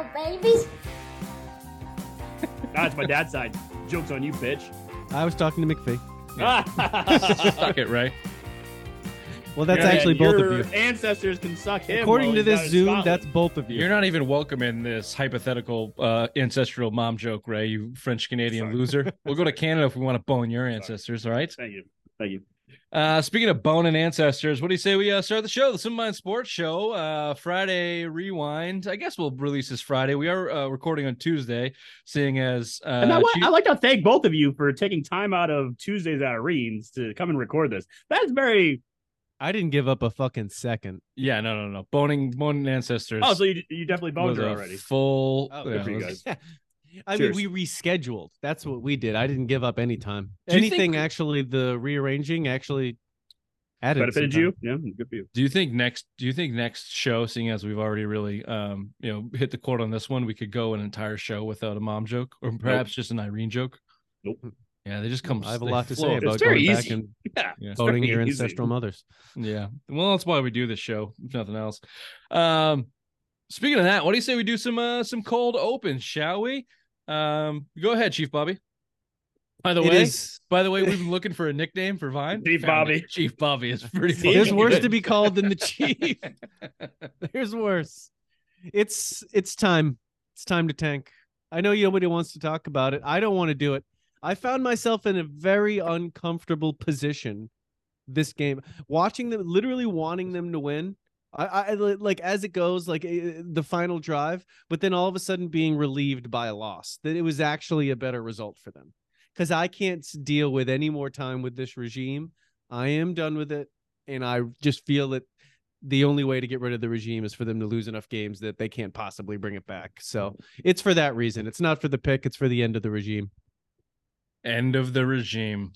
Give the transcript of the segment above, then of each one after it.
little babies. That's my dad's side. Joke's on you, bitch. I was talking to McPhee. Suck it, Ray. Well, that's Yeah, actually both your of you. Ancestors can suck him. According while to he's this in Zoom, Scotland. that's both of you. You're not even welcome in this hypothetical uh, ancestral mom joke, Ray. You French Canadian Sorry. loser. We'll go to Canada if we want to bone your ancestors. All right. Thank you. Thank you. Uh, speaking of boning ancestors, what do you say we uh, start the show, the Sim Mind Sports Show, uh, Friday Rewind? I guess we'll release this Friday. We are uh, recording on Tuesday, seeing as uh, And I, wa- Chief- I like to thank both of you for taking time out of Tuesdays at Arenes to come and record this. That is very. I didn't give up a fucking second. yeah, no, no, no, boning boning ancestors. Oh, so you, you definitely boned her already. Full. Oh, yeah, good for you guys. I Cheers. mean, we rescheduled. That's what we did. I didn't give up any time. Do Anything think- actually, the rearranging actually added. Benefited some you? Yeah, good for you. Do you think next? Do you think next show, seeing as we've already really, um, you know, hit the court on this one, we could go an entire show without a mom joke, or perhaps just an Irene joke? Nope. Yeah, they just come. I have a lot to say about very going back and Yeah. Yeah. voting your easy. ancestral mothers. Yeah. Well, that's why we do this show, if nothing else. Um, speaking of that, what do you say we do some uh some cold opens, shall we? Um, go ahead, Chief Bobby. By the It way, is- by the way, we've been looking for a nickname for Vine. Chief Bobby. it. Chief Bobby is pretty. See? There's worse good. to be called than the chief. There's worse. It's it's time. It's time to tank. I know nobody wants to talk about it. I don't want to do it. I found myself in a very uncomfortable position this game, watching them, literally wanting them to win. I, I like as it goes, like eh, the final drive, but then all of a sudden being relieved by a loss. That it was actually a better result for them, because I can't deal with any more time with this regime. I am done with it, and I just feel that the only way to get rid of the regime is for them to lose enough games that they can't possibly bring it back. So it's for that reason. It's not for the pick. It's for the end of the regime. End of the regime.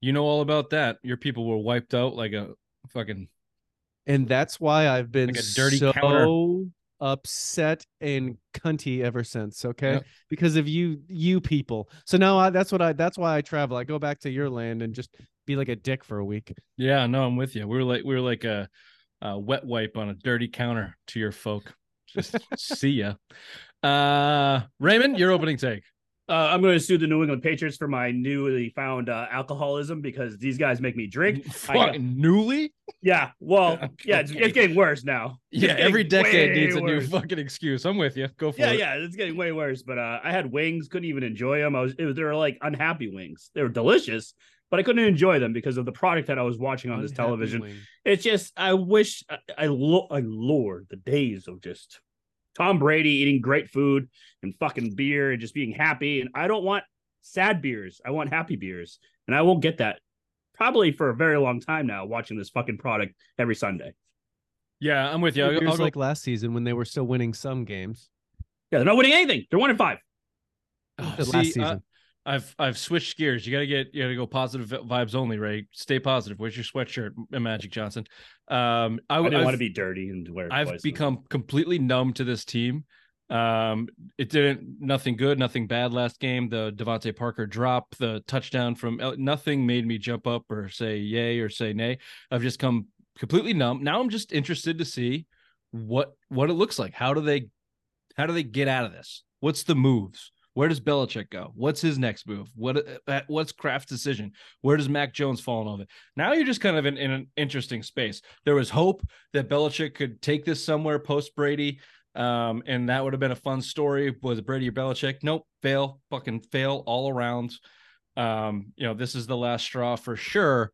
You know all about that. Your people were wiped out like a fucking And that's why I've been Like dirty so counter. upset and cunty ever since. Okay, Yep. because of you, you people. So now I, that's what I. That's why I travel. I go back to your land and just be like a dick for a week. Yeah, no, I'm with you. We were like we were like a, a wet wipe on a dirty counter to your folk. Just see ya. Uh Raymond, your opening take. Uh, I'm going to sue the New England Patriots for my newly found uh, alcoholism because these guys make me drink. I got- newly? yeah, well, yeah, it's, it's getting worse now. Yeah, every decade needs a new fucking excuse. I'm with you. Go for Yeah, it. yeah, yeah, it's getting way worse. But uh, I had wings, couldn't even enjoy them. I was, it was, they were like unhappy wings. They were delicious, but I couldn't enjoy them because of the product that I was watching on this television. It's just, I wish, I, I, lo- I lord the days of just Tom Brady eating great food and fucking beer and just being happy. And I don't want sad beers. I want happy beers, and I won't get that probably for a very long time now. Watching this fucking product every Sunday. Yeah, I'm with you. It was go like last season when they were still winning some games. Yeah, they're not winning anything. They're one and five. Oh, The see, last uh, season. I've I've switched gears. You gotta get you gotta go positive vibes only, Ray. Stay positive. Where's your sweatshirt, Magic Johnson? Um, I, I didn't I've- want to be dirty and wear. it I've become completely numb to this team. Um, it didn't nothing good, nothing bad last game. The DeVante Parker drop, the touchdown from nothing made me jump up or say yay or say nay. I've just come completely numb. Now I'm just interested to see what what it looks like. How do they how do they get out of this? What's the moves? Where does Belichick go? What's his next move? What uh, what's Kraft's decision? Where does Mac Jones fall in all of it? Now you're just kind of in, in an interesting space. There was hope that Belichick could take this somewhere post Brady, um, and that would have been a fun story. It Brady or Belichick? Nope, fail, fucking fail all around. Um, you know, this is the last straw for sure.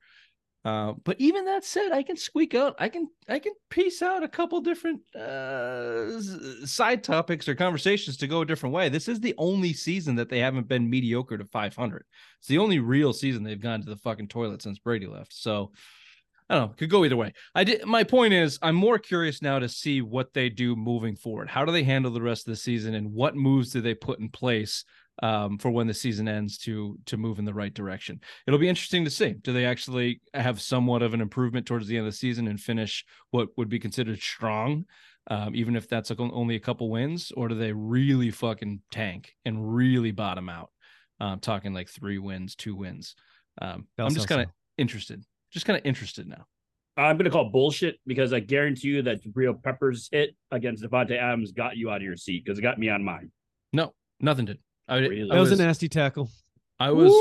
Uh, but even that said, I can squeak out. I can I can piece out a couple different uh, side topics or conversations to go a different way. This is the only season that they haven't been mediocre to 500. It's the only real season they've gone to the fucking toilet since Brady left. So I don't know. Could go either way. I did. My point is, I'm more curious now to see what they do moving forward. How do they handle the rest of the season, and what moves do they put in place um, for when the season ends to to move in the right direction? It'll be interesting to see. Do they actually have somewhat of an improvement towards the end of the season and finish what would be considered strong, um, even if that's only a couple wins, or do they really fucking tank and really bottom out? Um, talking like three wins, two wins. Um, Sell, I'm just kind of sell. interested. Just kind of interested now. I'm gonna call bullshit because I guarantee you that Real Peppers hit against Davante Adams got you out of your seat because it got me on mine. No, nothing did. I, Really? That was, was, a nasty tackle. I was,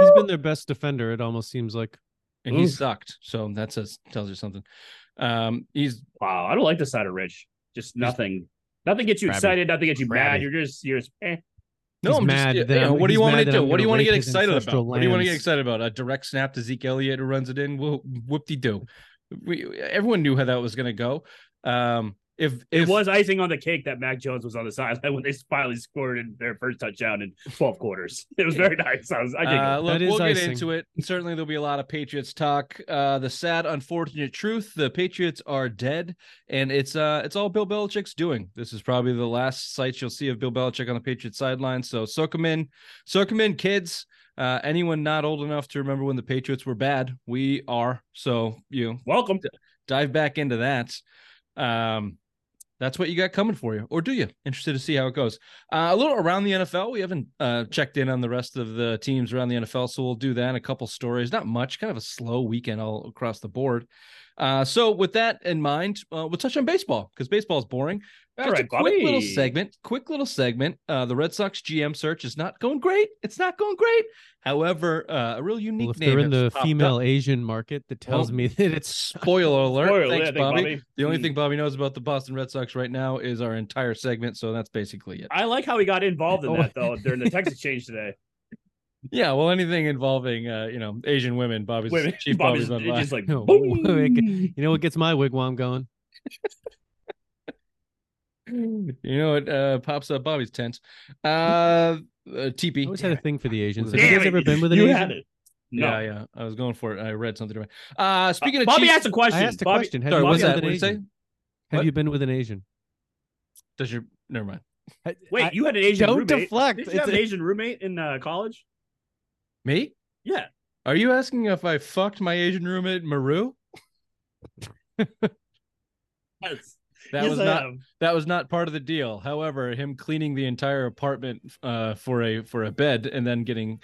He's been their best defender. It almost seems like. and he sucked. So that says tells you something. Um, he's Wow, I don't like the side of Rich. Just nothing. Nothing gets you Crabby. excited. Nothing gets you mad. You're just you're just. Eh. no, He's I'm mad yeah, that yeah, I'm- what do you want me to do? What do you want to get excited about? ancestral What do you want to get excited about? A direct snap to Zeke Elliott who runs it in? Whoop de doo. We everyone knew how that was going to go. Um, if It was icing on the cake that Mac Jones was on the sideline when they finally scored in their first touchdown in 12 quarters. It was very nice. I was. I Uh, think look, That is we'll get icing. into it. Certainly, there'll be a lot of Patriots talk. Uh, the sad, unfortunate truth: the Patriots are dead, and it's uh, it's all Bill Belichick's doing. This is probably the last sight you'll see of Bill Belichick on the Patriots sideline. So soak 'em in, soak 'em in, kids. Uh, anyone not old enough to remember when the Patriots were bad, we are. So you know, welcome. dive back into that. Um, that's what you got coming for you, or do you? Interested to see how it goes. Uh, a little around the NFL. We haven't uh, checked in on the rest of the teams around the NFL, so we'll do that. A couple stories, not much. Kind of a slow weekend all across the board. Uh, so with that in mind, uh, we'll touch on baseball because baseball is boring. All Just right, a quick little segment. Quick little segment. Uh, the Red Sox GM search is not going great. It's not going great. However, uh, a real unique Well, if name. they're in the female up. Asian market, that tells Well, me that it's Spoiler alert. Spoiler Thanks, alert, Bobby. The only Hmm. thing Bobby knows about the Boston Red Sox right now is our entire segment, so that's basically it. I like how he got involved in Oh. that though during the text exchange today. Yeah, well, anything involving uh, you know Asian women, Bobby's Women, Chief Bobby's Bobby's, on just like boom. you know what gets my wigwam going? you know what uh, pops up Bobby's tent? Uh, uh I teepee. always had a thing for the Asians. Have Damn you guys it, ever been with an you Asian? had it. No. Yeah, yeah. I was going for it. I read something. About Uh, speaking of Bobby Chiefs- asked a question. I asked a Bobby, question. Have Sorry, you what's been that? with What an did you say? Asian? Have What? you been with an Asian? Does your never mind. Wait, I- you had an Asian don't roommate. deflect. Did you It's have an a- Asian roommate in uh, college? Me? Yeah. Are you asking if I fucked my Asian roommate Maru? Yes. That Yes, was I not have. That was not part of the deal. However, him cleaning the entire apartment uh, for a for a bed and then getting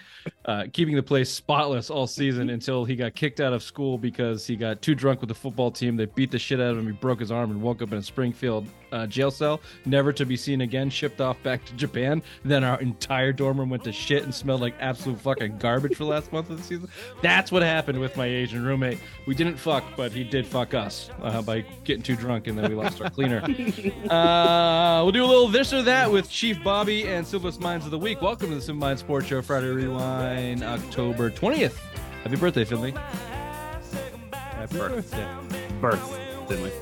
uh, keeping the place spotless all season until he got kicked out of school because he got too drunk with the football team. They beat the shit out of him. He broke his arm and woke up in a Springfield uh, jail cell, never to be seen again. Shipped off back to Japan. Then our entire dorm room went to shit and smelled like absolute fucking garbage for the last month of the season. That's what happened with my Asian roommate. We didn't fuck, but he did fuck us uh, by getting too drunk and then we lost our cleaner. Uh, we'll do a little this or that with Chief Bobby and Simplest Minds of the Week. Welcome to the Simple Mind Sports Show, Friday Rewind, October 20th. Happy birthday, Finley. Happy birthday. Birth, Finley.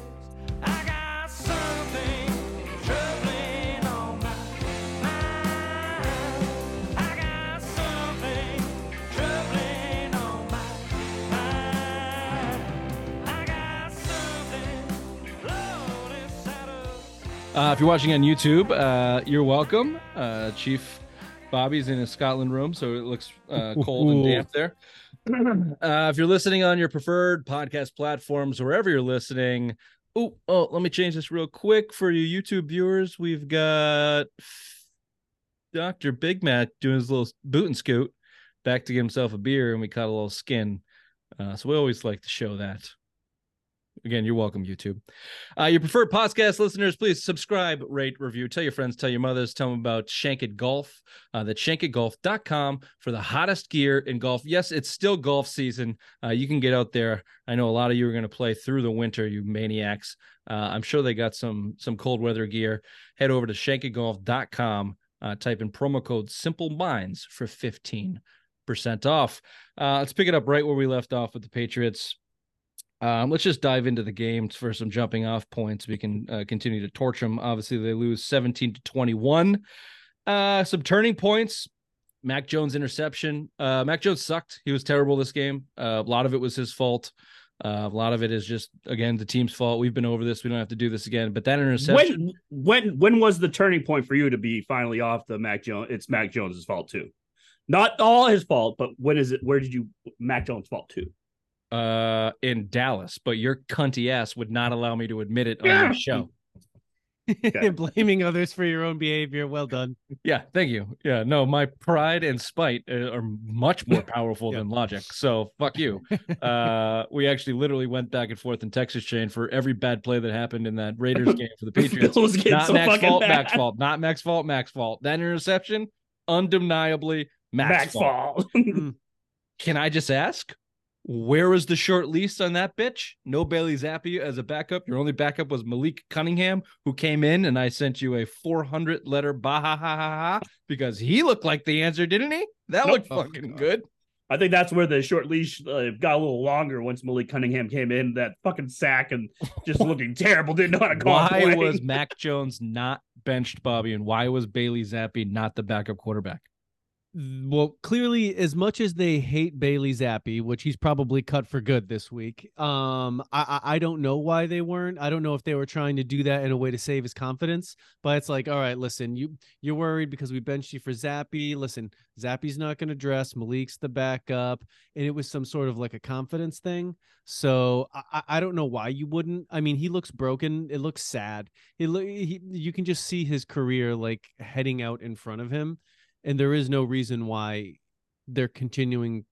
Uh, if you're watching on YouTube, uh, you're welcome. Uh, Chief Bobby's in his Scotland room, so it looks uh, cold and damp there. Uh, if you're listening on your preferred podcast platforms, wherever you're listening, oh, oh, let me change this real quick for you YouTube viewers. We've got Dr. Big Mac doing his little boot and scoot back to get himself a beer, and we caught a little skin. Uh, so we always like to show that. Again, you're welcome, YouTube. Uh, your preferred podcast listeners, please subscribe, rate, review, tell your friends, tell your mothers, tell them about Shankit Golf. Uh, that's shankitgolf.com for the hottest gear in golf. Yes, it's still golf season. Uh, you can get out there. I know a lot of you are going to play through the winter, you maniacs. Uh, I'm sure they got some some cold weather gear. Head over to shankitgolf.com. Uh, type in promo code Simple Minds for 15% off. Uh, let's pick it up right where we left off with the Patriots. Um, let's just dive into the game for some jumping off points. We can uh, continue to torch them. Obviously, they lose 17 to 21. Uh, some turning points. Mac Jones interception. Uh, Mac Jones sucked. He was terrible this game. Uh, a lot of it was his fault. Uh, a lot of it is just again the team's fault. We've been over this. We don't have to do this again. But that interception. When when when was the turning point for you to be finally off the Mac Jones? It's Mac Jones's fault too. Not all his fault, but when is it? Where did you Mac Jones' fault too? Uh in Dallas, but your cunty ass would not allow me to admit it on Yeah. the show. Blaming others for your own behavior. Well done. Yeah, thank you. Yeah, no, my pride and spite uh, are much more powerful Yeah. than logic. So fuck you. Uh, we actually literally went back and forth in Texas chain for every bad play that happened in that Raiders game for the Patriots. Bills not so Max fault, bad. Max fault, not Max fault, Max fault. That interception, undeniably Max, Max fault. fall. Can I just ask, where was the short lease on that bitch? No Bailey Zappe as a backup. Your only backup was Malik Cunningham, who came in, and I sent you a 400 letter bah ha ha ha ha because he looked like the answer, didn't he? That Nope. looked Oh, fucking God. good. I think that's where the short leash uh, got a little longer once Malik Cunningham came in. That fucking sack and just looking terrible. Didn't know how to call Why play. was Mac Jones not benched, Bobby, and why was Bailey Zappe not the backup quarterback? Well, clearly, as much as they hate Bailey Zappe, which he's probably cut for good this week, um, I, I don't know why they weren't. I don't know if they were trying to do that in a way to save his confidence. But it's like, all right, listen, you you're worried because we benched you for Zappe. Listen, Zappe's not going to dress. Malik's the backup, and it was some sort of like a confidence thing. So I, I- don't know why you wouldn't. I mean, he looks broken. It looks sad. It look he, you can just see his career like heading out in front of him and there is no reason why they're continuing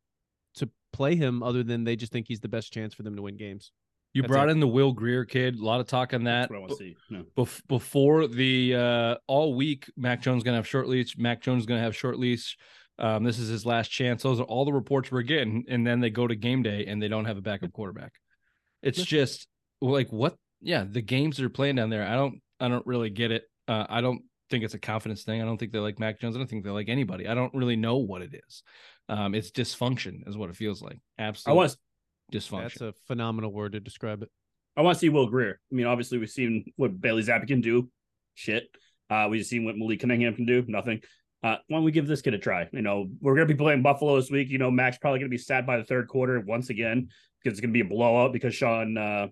to play him other than they just think he's the best chance for them to win games. You That's brought it. in the Will Grier kid. A lot of talk on that. That's what I want to see. No. Bef- before the uh, all week, Mac Jones gonna have short leash. Mac Jones gonna have short leash. Um, this is his last chance. Those are all the reports we're getting, and then they go to game day and they don't have a backup quarterback. It's Yeah. just like what? Yeah, the games they're playing down there. I don't. I don't really get it. Uh, I don't think it's a confidence thing. I don't think they like Mac Jones. I don't think they like anybody. I don't really know what it is. Um, it's dysfunction, is what it feels like. Absolutely. I Absolute want dysfunction. That's a phenomenal word to describe it. I want to see Will Grier. I mean, obviously we've seen what Bailey Zappe can do. Shit. Uh, we've seen what Malik Cunningham can do. Nothing. Uh, why don't we give this kid a try? You know, we're gonna be playing Buffalo this week. You know, Mac's probably gonna be sat by the third quarter once again because it's gonna be a blowout because Sean. Uh,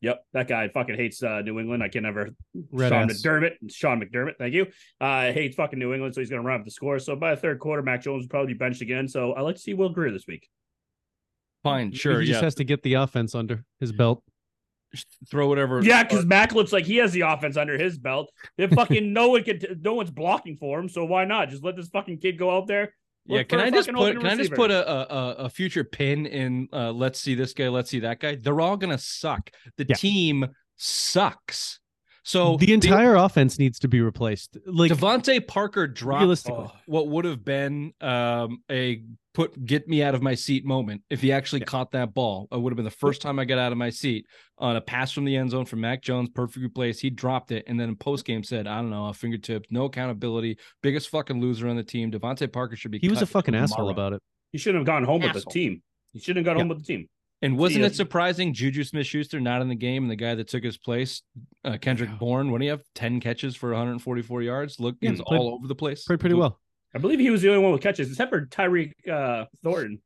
yep, that guy fucking hates uh, New England. I can never. Red Sean ass. McDermott. Sean McDermott. Thank you. Uh, hates fucking New England, so he's gonna run up the score. So by the third quarter, Mac Jones will probably be benched again. So I like to see Will Grier this week. Fine, sure. He sure, just yeah. has to get the offense under his belt. Throw whatever. Yeah, because Mac looks like he has the offense under his belt. If fucking no one can, no one's blocking for him, so why not just let this fucking kid go out there? Yeah, can I just put can I just put a, a a- future pin in uh let's see this guy, let's see that guy. They're all gonna suck. The Yeah. team sucks. So the entire offense needs to be replaced. Like DeVante Parker dropped what would have been um a put get me out of my seat moment if he actually Yeah. caught that ball. It would have been the first time I got out of my seat on a pass from the end zone from Mac Jones, perfectly placed. He dropped it, and then in post game said, "I don't know, a fingertips, no accountability, biggest fucking loser on the team." DeVante Parker should be. he was a cut fucking asshole about it. He shouldn't have gone home with the team. He shouldn't have gone Yeah. home with the team. And wasn't it surprising Juju Smith Schuster not in the game and the guy that took his place, uh, Kendrick Yeah. Bourne, when he have 10 catches for 144 yards? Look, he Yeah, was played- all over the place. Played pretty well. I believe he was the only one with catches, except for Tyreek uh, Thornton.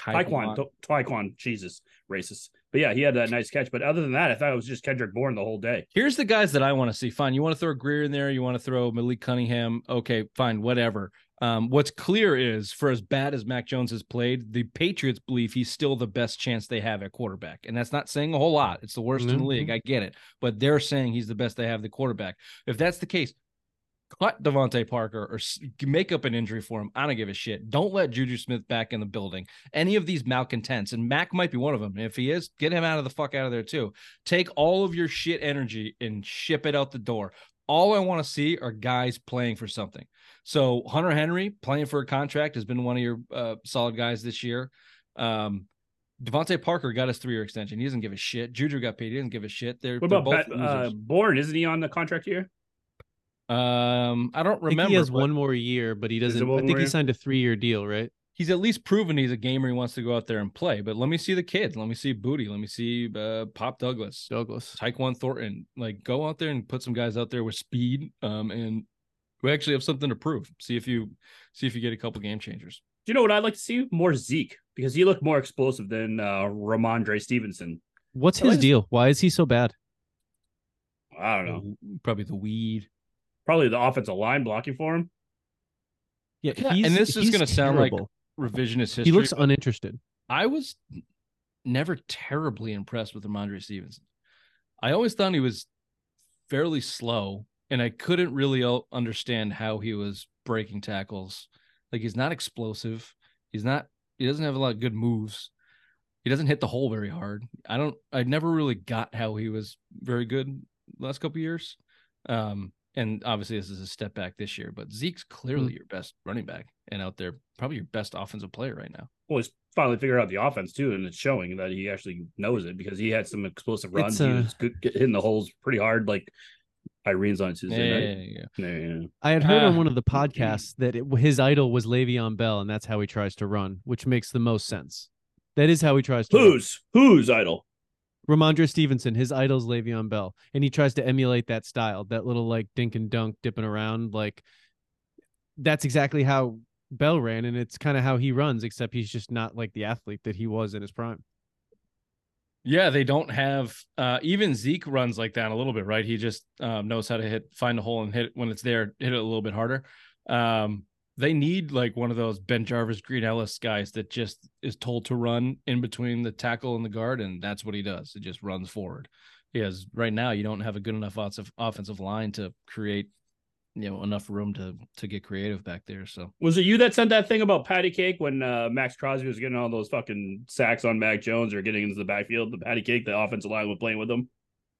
Tyquan, Taekwon. Tyquan, Jesus, racist. But yeah, he had that nice catch. But other than that, I thought it was just Kendrick Bourne the whole day. Here's the guys that I want to see. Fine. You want to throw Grier in there. You want to throw Malik Cunningham. Okay, fine, whatever. Um, what's clear is for as bad as Mac Jones has played, the Patriots believe he's still the best chance they have at quarterback. And that's not saying a whole lot. It's the worst in the Mhm. league. I get it. But they're saying he's the best they have the quarterback. If that's the case, cut DeVante Parker or make up an injury for him. I don't give a shit. Don't let Juju Smith back in the building. Any of these malcontents, and Mac might be one of them. If he is, get him out of the fuck out of there too. Take all of your shit energy and ship it out the door. All I want to see are guys playing for something. So Hunter Henry playing for a contract has been one of your uh, solid guys this year. Um, DeVante Parker got his three-year extension. He doesn't give a shit. Juju got paid. He doesn't give a shit. They're, What they're about both Bet, uh. Bourne? Isn't he on the contract here? Um, I don't I think remember. he has one more year, but he doesn't. I think he signed a three-year deal, right? he's at least proven he's a gamer. He wants to go out there and play. But let me see the kids. Let me see Booty. Let me see uh, Pop Douglas, Douglas. Taekwon Thornton. Like go out there and put some guys out there with speed. Um, and we actually have something to prove. See if you see if you get a couple game changers. Do you know what I'd like to see? More Zeke because he looked more explosive than uh, Rhamondre Stevenson. What's I like his to- deal? Why is he so bad? I don't know. Probably the weed. Probably the offensive line blocking for him. Yeah, Yeah, and this is gonna sound like. Revisionist history. he looks uninterested. I was never terribly impressed with Rhamondre Stevenson. I always thought he was fairly slow, and I couldn't really understand how he was breaking tackles. Like he's not explosive. He's not. He doesn't have a lot of good moves. He doesn't hit the hole very hard. I don't. I never really got how he was very good last couple years. Um, and obviously this is a step back this year, but Zeke's clearly your best running back and out there, probably your best offensive player right now. Well, he's finally figured out the offense too, and it's showing that he actually knows it because he had some explosive runs. It's, he uh, was good, hitting the holes pretty hard, like Irene's on Tuesday Yeah, night. yeah, Yeah, yeah. I had heard on Uh, one of the podcasts that it, his idol was Le'Veon Bell, and that's how he tries to run, which makes the most sense. That is how he tries to. run. Who's who's idol? Rhamondre Stevenson, his idol's Le'Veon Bell, and he tries to emulate that style, that little like dink and dunk, dipping around. Like that's exactly how Bell ran, and it's kind of how he runs, except he's just not like the athlete that he was in his prime. Yeah, they don't have uh even Zeke runs like that a little bit, right? He just um, knows how to hit find a hole and hit it when it's there, hit it a little bit harder. Um they need like one of those BenJarvus, Green Ellis guys that just is told to run in between the tackle and the guard, and that's what he does. It just runs forward. Because right now you don't have a good enough offensive offensive line to create, you know, enough room to to get creative back there. So Was it you that sent that thing about patty cake when uh, Maxx Crosby was getting all those fucking sacks on Mac Jones or getting into the backfield? The patty cake, the offensive line was playing with them.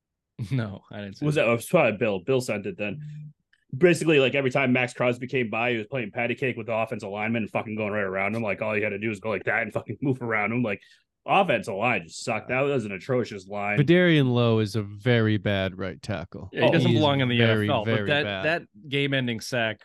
no, I didn't. See Was that? It was probably Bill. Bill sent it then. Basically, like every time Maxx Crosby came by, he was playing patty cake with the offensive lineman and fucking going right around him. Like all you had to do was go like that and fucking move around him. Like offensive line just sucked. That was an atrocious line. Vederian Lowe is a very bad right tackle. Yeah, he doesn't he's belong in the very, NFL. very but that bad. that game-ending sack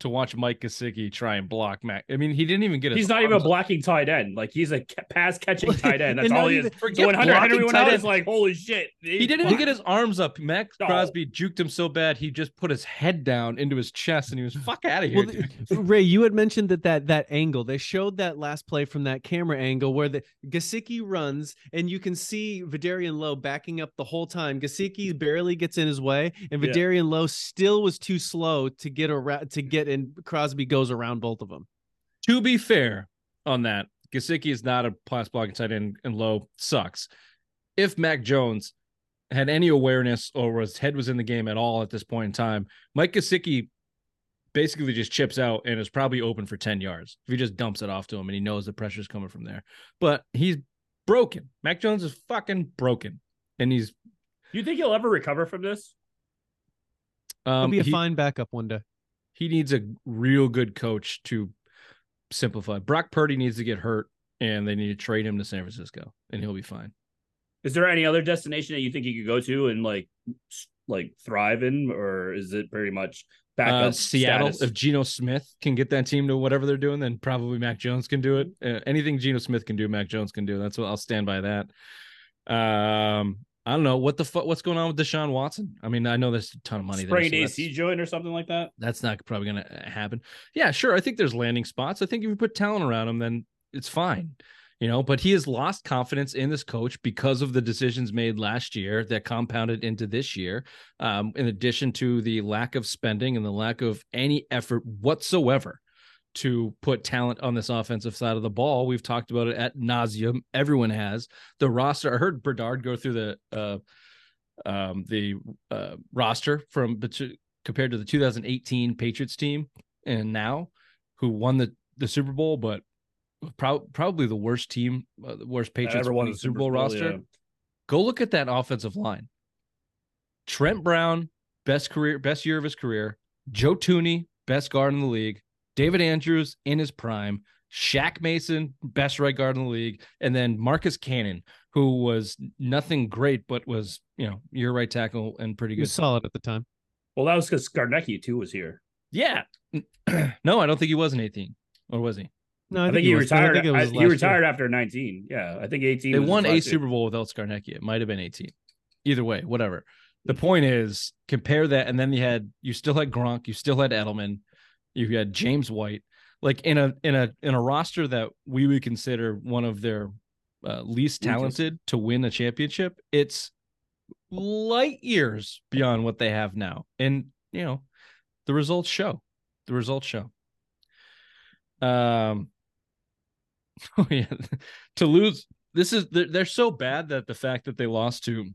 to watch Mike Gesicki try and block Mac. I mean, he didn't even get. His He's not even a up. blocking tight end. Like he's a pass catching tight end. That's all he is. even- So Forget when Hunter Henry went tight out, end. it's like holy shit. He didn't even get his arms up. Max No. Crosby juked him so bad he just put his head down into his chest and he was fuck out of here. Well, dude." Ray, you had mentioned that that that angle. They showed that last play from that camera angle where the Gesicki runs, and you can see Vederian Lowe backing up the whole time. Gesicki barely gets in his way, and Yeah. Vederian Lowe still was too slow to get around to get in. Crosby goes around both of them. to be fair on that, Gesicki is not a pass blocking tight end and low sucks. If Mac Jones had any awareness or his head was in the game at all at this point in time, Mike Gesicki basically just chips out and is probably open for 10 yards if he just dumps it off to him and he knows the pressure's coming from there. But he's broken. Mac Jones is fucking broken. And he's Do You think he'll ever recover from this? He'll um be a he, fine backup one day. He needs a real good coach to simplify. Brock Purdy needs to get hurt and they need to trade him to San Francisco and he'll be fine. Is there any other destination that you think he could go to and like like thrive in, or is it pretty much back Uh, up Seattle, status? if Geno Smith can get that team to whatever they're doing, then probably Mac Jones can do it. Uh, anything Geno Smith can do, Mac Jones can do. That's what I'll stand by that. Um, I don't know what the fuck what's going on with Deshaun Watson. I mean, I know there's a ton of money sprained there. so AC joint or something like that. that's, that's not probably going to happen. Yeah, sure. I think there's landing spots. I think if you put talent around him, then it's fine. You know, but he has lost confidence in this coach because of the decisions made last year that compounded into this year. Um, in addition to the lack of spending and the lack of any effort whatsoever to put talent on this offensive side of the ball. We've talked about it at nauseum. Everyone has the roster. I heard Bernard go through the uh, um, the uh, roster from compared to the 2018 Patriots team and now who won the the Super Bowl, but prob- probably the worst team, uh, the worst Patriots ever won the Super Bowl roster. yeah. Go look at that offensive line. Trent Brown, best career, best year of his career. Joe Thuney, best guard in the league. David Andrews in his prime. Shaq Mason, best right guard in the league, and then Marcus Cannon, who was nothing great, but was you know your right tackle and pretty He good. was solid at the time. Well, that was because Scarnecchia too was here. Yeah, no, I don't think he was an 18, or was he? No, I, think, he was. I retired. think it was I- he last year. retired after 19. Yeah, I think 18. They was won a. Super Bowl without Scarnecchia. It might have been 18. Either way, whatever. The point is, compare that, and then you had you still had Gronk, you still had Edelman, you had James White, like in a in a in a roster that we would consider one of their uh, least talented to win a championship. It's light years beyond what they have now, and you know the results show. The results show. Um. Oh yeah, to lose this is they're, they're so bad that the fact that they lost to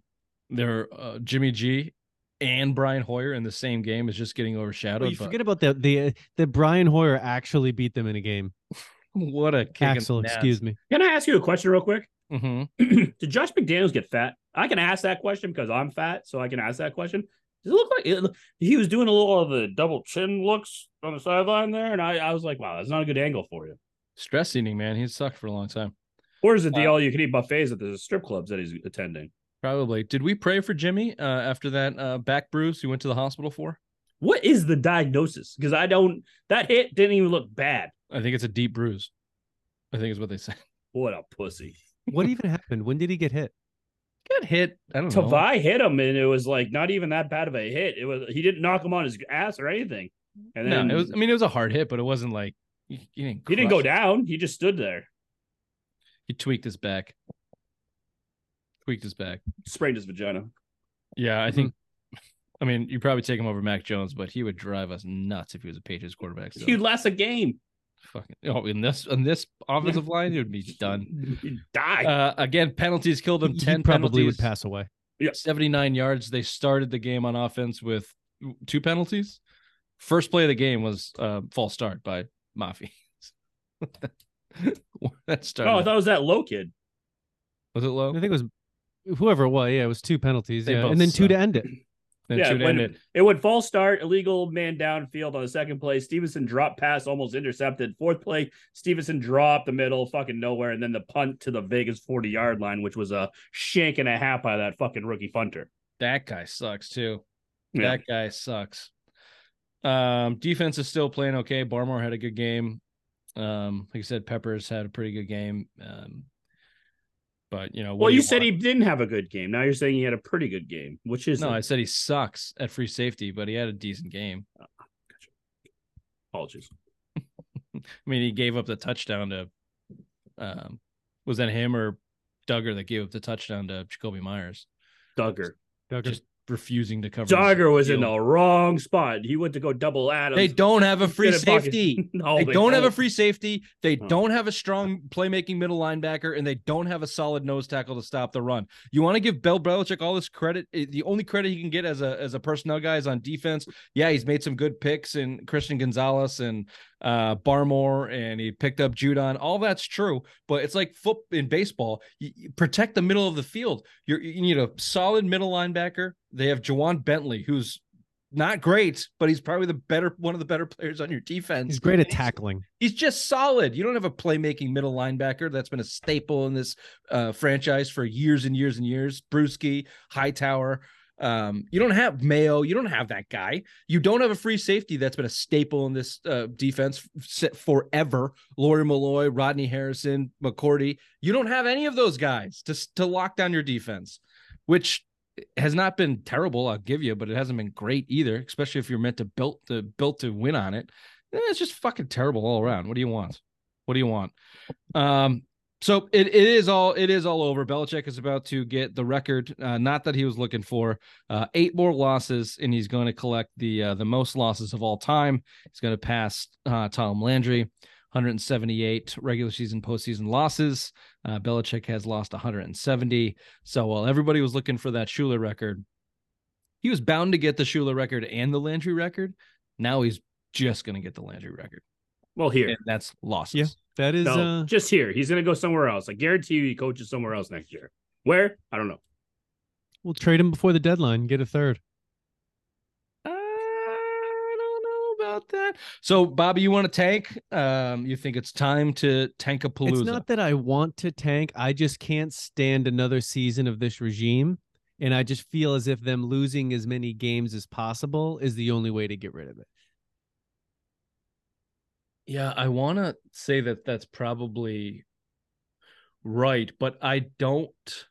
their uh, Jimmy G and Brian Hoyer in the same game is just getting overshadowed. Well, you but forget about the the the Brian Hoyer actually beat them in a game. what a kick Axel, excuse me. Can I ask you a question real quick? Mhm. Did Josh McDaniels get fat? I can ask that question because I'm fat, so I can ask that question. Does it look like it, he was doing a little of the double chin looks on the sideline there? And I, I was like, wow, that's not a good angle for you. Stress eating, man. He's sucked for a long time. Or is it the Uh, all you can eat buffets at the strip clubs that he's attending? Probably. Did we pray for Jimmy uh, after that uh, back bruise he went to the hospital for? What is the diagnosis? Because I don't, that hit didn't even look bad. I think it's a deep bruise. I think is what they said. What a pussy. What even happened? When did he get hit? Got hit. I don't know. Tavai hit him, and it was like not even that bad of a hit. It was he didn't knock him on his ass or anything. And No, then it was. I mean, it was a hard hit, but it wasn't like he, he didn't. he didn't go it. down. He just stood there, He tweaked his back. Tweaked his back. sprained his vagina. Yeah, I Mm-hmm. think. I mean, you probably take him over Mac Jones, but he would drive us nuts if he was a Patriots quarterback. So. He'd last a game. fucking oh, in this in this offensive line, he would be done. He'd die. Uh, again, penalties killed him. He Ten probably would penalties, pass away. Yeah, 79 yards. They started the game on offense with two penalties. First play of the game was uh, false start by Mafi. that started. oh, I thought it was that low kid. was it low? I think it was whoever it was. Yeah, it was two penalties. They Yeah, both and then two suck. to end it. Then yeah, two to when end it. it went false start, illegal man downfield on the second play. Stevenson dropped pass, almost intercepted. Fourth play, Stevenson dropped the middle, fucking nowhere, and then the punt to the Vegas 40 yard line, which was a shank and a half by that fucking rookie punter. That guy sucks too. Yeah. That guy sucks. Um, defense is still playing okay. Barmore had a good game. Um, like I said, Peppers had a pretty good game. Um, but you know, what Well, do you said want? he didn't have a good game. Now you're saying he had a pretty good game, which is No, I said he sucks at free safety, but he had a decent game. apologies. I mean, he gave up the touchdown to, um, was that him or Dugger that gave up the touchdown to Jakobi Meyers? Dugger. Just refusing to cover. his Dugger was in the wrong spot. He went to go double Adams. They don't have a free Instead of fucking- safety. No, they, don't have a free safety. They Oh. don't have a strong playmaking middle linebacker, and they don't have a solid nose tackle to stop the run. You want to give Bill Belichick all this credit? eh, The only credit he can get as a as a personnel guy is on defense. Yeah, he's made some good picks in Christian Gonzalez and uh, Barmore, and he picked up Judon. All that's true, but it's like foot in baseball. You, you protect the middle of the field. You're, you need a solid middle linebacker. They have Ja'Whaun Bentley, who's not great, but he's probably the better one of the better players on your defense. He's great at tackling. He's just solid. You don't have a playmaking middle linebacker that's been a staple in this uh, franchise for years and years and years. Bruschi, Hightower. Um, you don't have Mayo. You don't have that guy. You don't have a free safety that's been a staple in this uh, defense forever. Lawyer Milloy, Rodney Harrison, McCourty. You don't have any of those guys to to lock down your defense, which has not been terrible. I'll give you, but it hasn't been great either. Especially if you're meant to built to built to win on it. Eh, It's just fucking terrible all around. What do you want? What do you want? Um, so it, it is all it is all over. Belichick is about to get the record, uh, not that he was looking for, uh, eight more losses, and he's going to collect the uh, the most losses of all time. He's going to pass uh, Tom Landry, 178 regular season postseason losses. Uh, Belichick has lost 170. So while everybody was looking for that Shula record, he was bound to get the Shula record and the Landry record. Now he's just going to get the Landry record, Well, here. and that's losses. Yeah. That is No, uh just here. He's going to go somewhere else. I guarantee you he coaches somewhere else next year. Where? I don't know. we'll trade him before the deadline, get a third. I don't know about that. So, Bobby, you want to tank? Um, you think it's time to tank a palooza? It's not that I want to tank. I just can't stand another season of this regime. And I just feel as if them losing as many games as possible is the only way to get rid of it. Yeah, I want to say that that's probably right, but I don't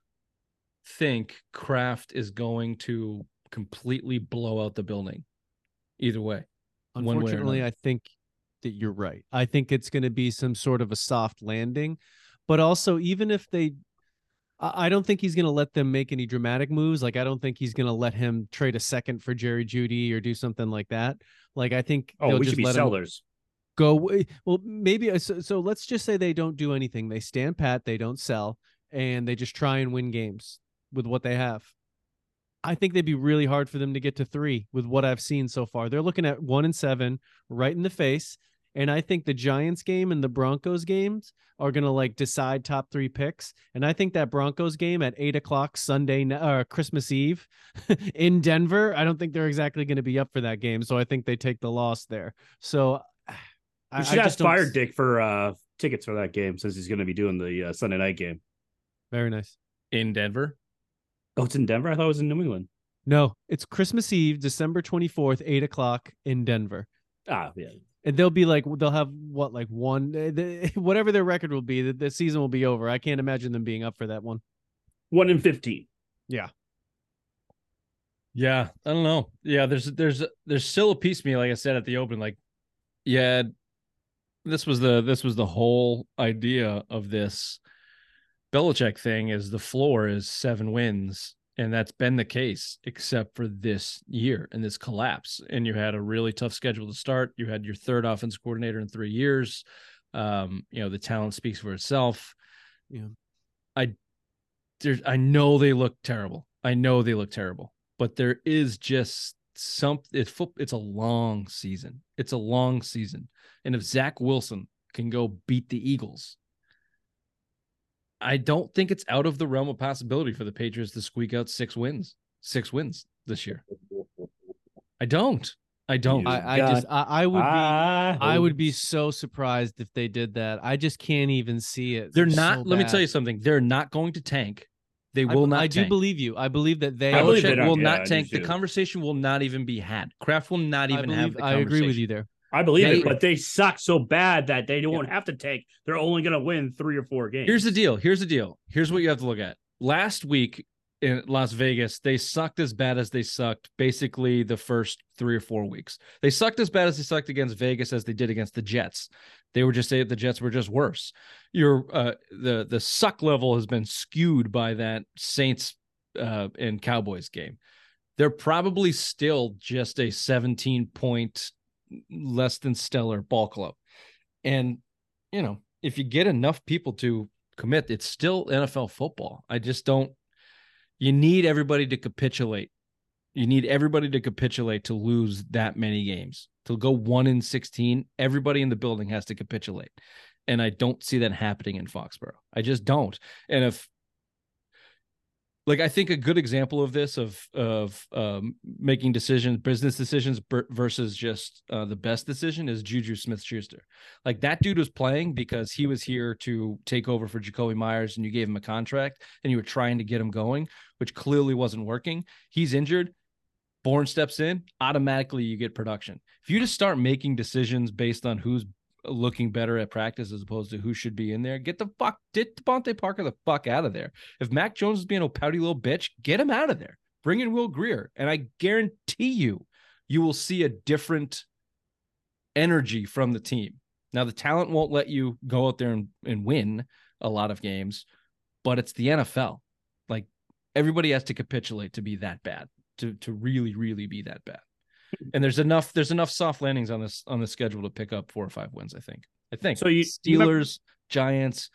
think Kraft is going to completely blow out the building. Either way, One way or Unfortunately, I think that you're right. I think it's going to be some sort of a soft landing. But also, even if they, I I don't think he's going to let them make any dramatic moves. Like, I don't think he's going to let him trade a second for Jerry Jeudy or do something like that. Like, I think Oh, we just should be let sellers. go. w- Well, maybe. uh, So, so let's just say they don't do anything. They stand pat. They don't sell, and they just try and win games with what they have. I think they'd be really hard for them to get to three with what I've seen so far. They're looking at one and seven right in the face. And I think the Giants game and the Broncos games are going to like decide top three picks. And I think that Broncos game at eight o'clock Sunday, n- uh, Christmas Eve in Denver, I don't think they're exactly going to be up for that game. So I think they take the loss there. So I, We should I ask just don't Dick for uh tickets for that game since he's going to be doing the uh, Sunday night game. Very nice. in Denver. Oh, it's in Denver. I thought it was in New England. No, it's Christmas Eve, December 24th, eight o'clock in Denver. Ah, yeah. and they'll be like they'll have what like one the, whatever their record will be that the season will be over i can't imagine them being up for that one One in fifteen. Yeah, Yeah. I don't know. Yeah, there's there's there's still a piece of me, like I said at the open, like, yeah, this was the this was the whole idea of this Belichick thing is the floor is seven wins, and that's been the case except for this year and this collapse. And you had a really tough schedule to start. You had your third offense coordinator in three years. Um, you know, the talent speaks for itself. Yeah. I there's I know they look terrible. I know they look terrible, but there is just some it's foot it's a long season. It's a long season. And if Zach Wilson can go beat the Eagles, I don't think it's out of the realm of possibility for the Patriots to squeak out six wins, six wins this year. I don't. I don't. I, I just I, I would be I, i would be so surprised if they did that i just can't even see it They're so not. let me tell you something. They're not going to tank. They will be- not. I do believe you i believe that they believe they will Yeah, not tank. The conversation will not even be had. Kraft will not I, even have believe, the I agree with you there I believe They- it, but they suck so bad that they don't have to take. They're only going to win three or four games. Here's the deal. Here's the deal. Here's what you have to look at. Last week in Las Vegas, they sucked as bad as they sucked basically the first three or four weeks. They sucked as bad as they sucked against Vegas as they did against the Jets. They were just saying the Jets were just worse. Your uh, the the suck level has been skewed by that Saints uh, and Cowboys game. They're probably still just a 17 point less than stellar ball club. And you know, if you get enough people to commit, it's still NFL football. I just don't. You need everybody to capitulate. You need everybody to capitulate to lose that many games. To go one in 16, everybody in the building has to capitulate. And I don't see that happening in Foxborough. I just don't. And if like I think a good example of this of of um, making decisions, business decisions versus just uh, the best decision is Juju Smith Schuster. Like that dude was playing because he was here to take over for Jakobi Meyers, and you gave him a contract, and you were trying to get him going, which clearly wasn't working. He's injured. Bourne steps in, automatically you get production. If you just start making decisions based on who's looking better at practice as opposed to who should be in there, get the fuck, get DeVante Parker the fuck out of there. If Mac Jones is being a pouty little bitch, get him out of there. Bring in Will Grier, and I guarantee you, you will see a different energy from the team. Now, the talent won't let you go out there and, and win a lot of games, but it's the NFL. Like everybody has to capitulate to be that bad, to to really, really be that bad. And there's enough there's enough soft landings on this on the schedule to pick up four or five wins. I think. I think. So you- you Steelers, Giants,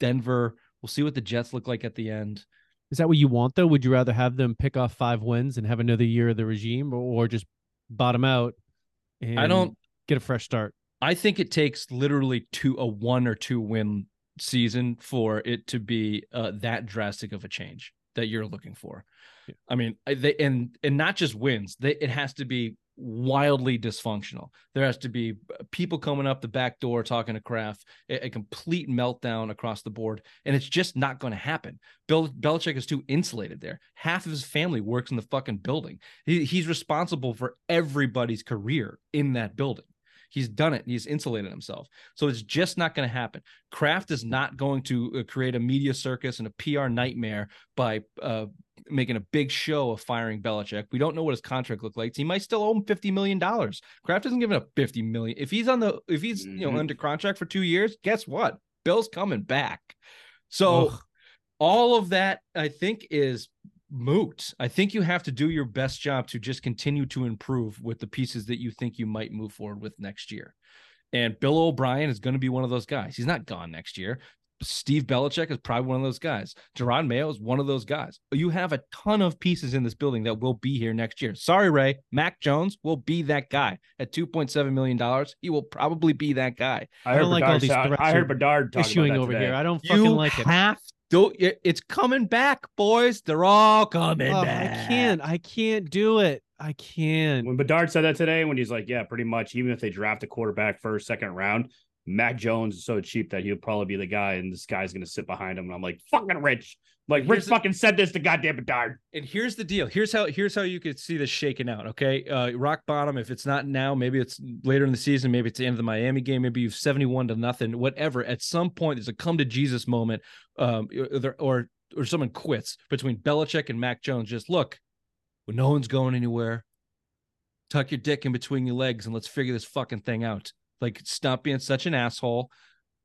Denver. We'll see what the Jets look like at the end. is that what you want though would you rather have them pick off five wins and have another year of the regime or, or just bottom out and I don't get a fresh start I think it takes literally two a one or two win season for it to be uh, that drastic of a change that you're looking for. Yeah. I mean, they and and not just wins. They it has to be wildly dysfunctional. There has to be uh, people coming up the back door talking to Kraft, a, a complete meltdown across the board, and it's just not going to happen. Bill Belichick is too insulated there. Half of his family works in the fucking building. He, he's responsible for everybody's career in that building. He's done it. He's insulated himself. So it's just not going to happen. Kraft is not going to uh, create a media circus and a PR nightmare by uh, making a big show of firing Belichick. We don't know what his contract looked like. He might still owe him fifty million dollars. Kraft isn't giving up fifty million. If he's on the, if he's you know Mhm. under contract for two years, guess what? Bill's coming back. So Ugh. all of that, I think, is moot. I think you have to do your best job to just continue to improve with the pieces that you think you might move forward with next year. And Bill O'Brien is going to be one of those guys. He's not gone next year. Steve Belichick is probably one of those guys. Jerron Mayo is one of those guys. You have a ton of pieces in this building that will be here next year. Sorry, Ray. Mac Jones will be that guy at two point seven million dollars. He will probably be that guy. I I heard don't like all these sound- threats I heard Bedard talking issuing about that over today. here. I don't fucking you like it. have to. it- It's coming back, boys. They're all coming Oh, back. I can't. I can't do it. I can't. When Bedard said that today, when he's like, "Yeah, pretty much. Even if they draft a quarterback first, second round, Mac Jones is so cheap that he'll probably be the guy, and this guy's gonna sit behind him." And I'm like, "Fucking Rich." Like the- fucking said this to goddamn Bedard. And here's the deal. Here's how here's how you could see this shaking out. Okay, uh, rock bottom. If it's not now, maybe it's later in the season. Maybe it's the end of the Miami game. Maybe you've seventy-one to nothing. Whatever. At some point, there's a come to Jesus moment, um, or or, or someone quits between Belichick and Mac Jones. Just look, when no one's going anywhere, tuck your dick in between your legs and let's figure this fucking thing out. Like, stop being such an asshole.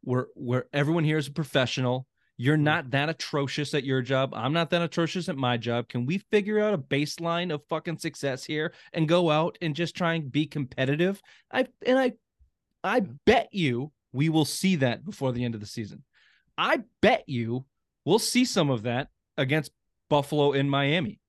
Where where everyone here is a professional. You're not that atrocious at your job. I'm not that atrocious at my job. Can we figure out a baseline of fucking success here and go out and just try and be competitive? I and I I bet you we will see that before the end of the season. I bet you we'll see some of that against Buffalo in Miami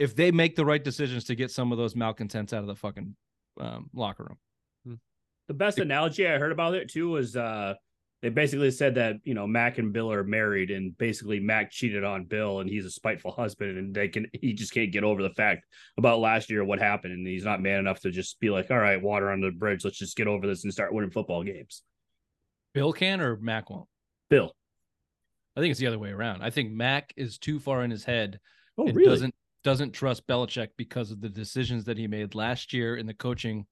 if they make the right decisions to get some of those malcontents out of the fucking um, locker room. The best analogy I heard about it too was uh they basically said that you know Mac and Bill are married, and basically Mac cheated on Bill, and he's a spiteful husband, and they can he just can't get over the fact about last year what happened, and he's not man enough to just be like, all right, water under the bridge, let's just get over this and start winning football games. Bill can or Mac won't. Bill, I think it's the other way around. I think Mac is too far in his head oh and really? doesn't doesn't trust Belichick because of the decisions that he made last year in the coaching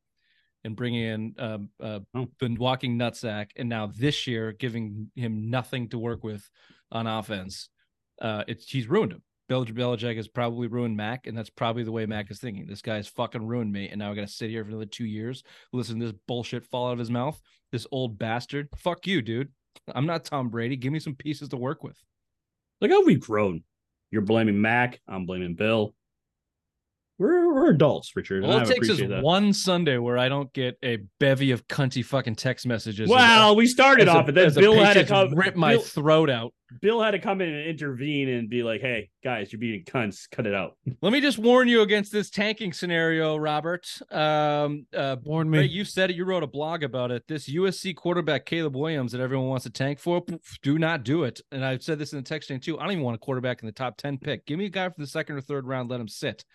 and bringing in um, uh, Oh. the walking nutsack, and now this year giving him nothing to work with on offense. Uh, it's he's ruined him. Bill Belichick has probably ruined Mac, and that's probably the way Mac is thinking. This guy's fucking ruined me, and now I got to sit here for another two years, listen to this bullshit fall out of his mouth. This old bastard. Fuck you, dude. I'm not Tom Brady. Give me some pieces to work with. Look how we've grown. You're blaming Mac. I'm blaming Bill. We're we're adults, Richard. All it takes is that. one Sunday where I don't get a bevy of cunty fucking text messages. Well, we started as a- off, and then Bill had to come. rip my Bill, throat out. Bill had to come in and intervene and be like, "Hey, guys, you're being cunts. Cut it out." Let me just warn you against this tanking scenario, Robert. Um, uh, Warn Ray, me. you said it. You wrote a blog about it. This USC quarterback Caleb Williams that everyone wants to tank for, pff, do not do it. And I've said this in the text chain too. I don't even want a quarterback in the top ten pick. Give me a guy from the second or third round. Let him sit.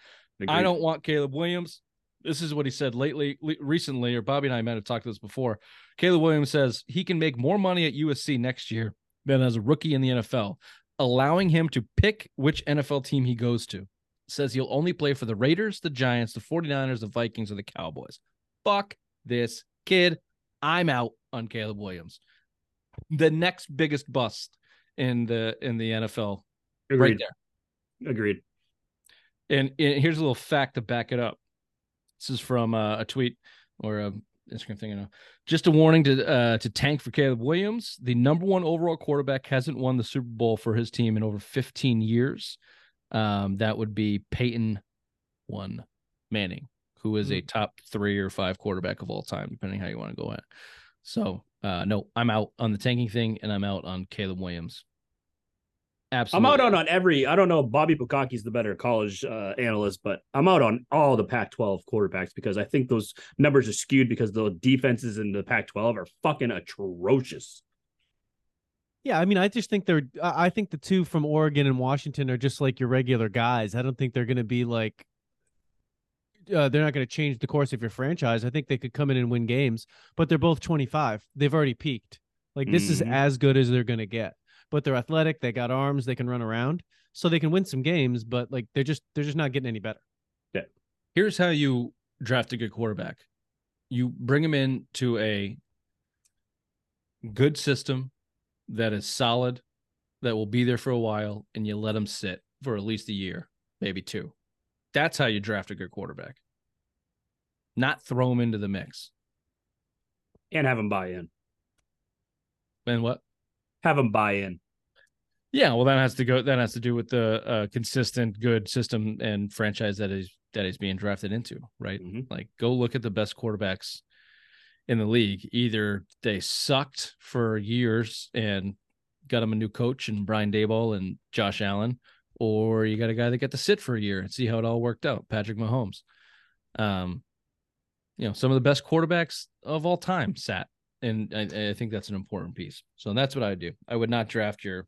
I don't want Caleb Williams. This is what he said lately, le- recently, or Bobby and I might have talked this before. Caleb Williams says he can make more money at USC next year than as a rookie in the NFL, allowing him to pick which NFL team he goes to. Says he'll only play for the Raiders, the Giants, the 49ers, the Vikings, or the Cowboys. Fuck this kid. I'm out on Caleb Williams. The next biggest bust in the in the NFL right Agreed. there. Agreed. And, and here's a little fact to back it up. This is from uh, a tweet or a Instagram thing. You know, just a warning to uh, to tank for Caleb Williams. The number one overall quarterback hasn't won the Super Bowl for his team in over 15 years. Um, that would be Peyton one Manning, who is a top three or five quarterback of all time, depending how you want to go at. So, uh, no, I'm out on the tanking thing, and I'm out on Caleb Williams. I'm out on, on every. I don't know. Bobby Bukaki's the better college uh, analyst, but I'm out on all the Pac-12 quarterbacks because I think those numbers are skewed because the defenses in the Pac-12 are fucking atrocious. Yeah, I mean, I just think they're. I think the two from Oregon and Washington are just like your regular guys. I don't think they're going to be like. Uh, they're not going to change the course of your franchise. I think they could come in and win games, but they're both 25. They've already peaked. Like this is Mhm. as good as they're going to get. But they're athletic. They got arms. They can run around, so they can win some games. But like they're just they're just not getting any better. Yeah. Here's how you draft a good quarterback you bring him into a good system that is solid that will be there for a while and you let him sit for at least a year maybe two that's how you draft a good quarterback not throw him into the mix And have them buy in. and what Have them buy in. Yeah well that has to go that has to do with the uh, consistent good system and franchise that is that he's being drafted into right Mhm. Like, go look at the best quarterbacks in the league. Either they sucked for years and got him a new coach and Brian Daboll and Josh Allen, or you got a guy that got to sit for a year and see how it all worked out, Patrick Mahomes. Um, you know, some of the best quarterbacks of all time sat, and I, I think that's an important piece. So that's what I would do. I would not draft your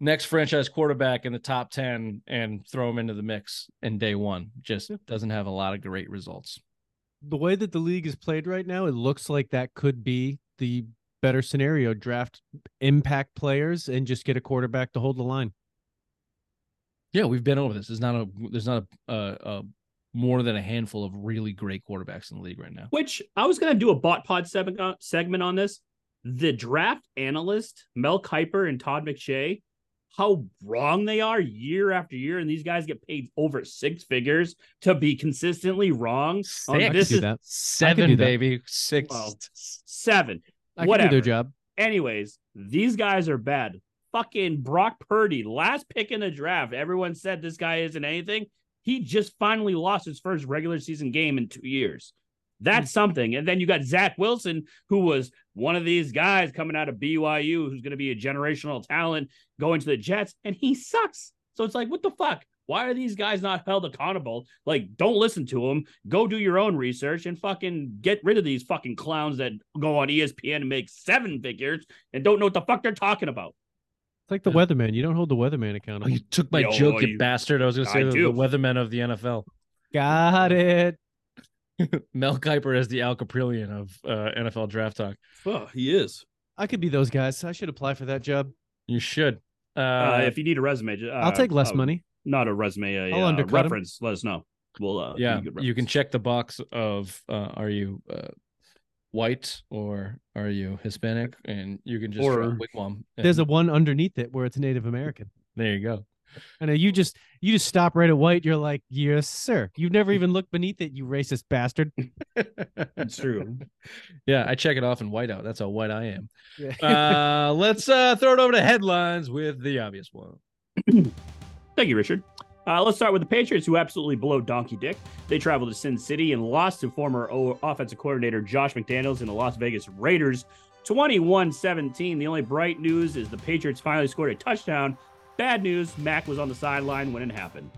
next franchise quarterback in the top 10 and throw him into the mix in day one. Just doesn't have a lot of great results. The way that the league is played right now, it looks like that could be the better scenario. Draft impact players and just get a quarterback to hold the line. Yeah, we've been over this. There's not a there's not a, a, a more than a handful of really great quarterbacks in the league right now. Which I was going to do a bot pod segment uh, segment on this. The draft analyst Mel Kiper and Todd McShay, how wrong they are year after year, and these guys get paid over six figures to be consistently wrong. on Six. I this could do is that. Seven, do that. baby. Six. Well, seven. I can Whatever. do their job. Anyways, these guys are bad. Fucking Brock Purdy, last pick in the draft. Everyone said this guy isn't anything. He just finally lost his first regular season game in two years. That's mm. something. And then you got Zach Wilson, who was one of these guys coming out of BYU, who's going to be a generational talent going to the Jets, and he sucks. So it's like, what the fuck? Why are these guys not held accountable? Like, don't listen to them. Go do your own research and fucking get rid of these fucking clowns that go on ESPN and make seven figures and don't know what the fuck they're talking about. It's like the weatherman. You don't hold the weatherman Oh, accountable. you took my Yo, joke, you, you- bastard. I was going to say the, do. the weathermen of the NFL. Got it. Mel Kiper as the Al Kaprielian of uh, NFL draft talk. Oh, he is. I could be those guys. I should apply for that job. You should. Uh, Uh, if you need a resume, uh, I'll take less uh, money. Not a resume, a I'll uh, undercut 'em. reference. Let us know. We'll uh, yeah, you can check the box of uh, are you uh, white or are you Hispanic, and you can just Or- draw wigwam. There's a one underneath it where it's Native American. there you go. I know you just you just stop right at white. You're like, yes, sir. You've never even looked beneath it, you racist bastard. It's true. yeah, I check it off in whiteout. That's how white I am. Yeah. Uh, let's uh, throw it over to headlines with the obvious one. Thank you, Richard. Uh, let's start with the Patriots, who absolutely blow donkey dick. They traveled to Sin City and lost to former o- offensive coordinator Josh McDaniels and the Las Vegas Raiders 21 17. The only bright news is the Patriots finally scored a touchdown. Bad news Mac was on the sideline when it happened.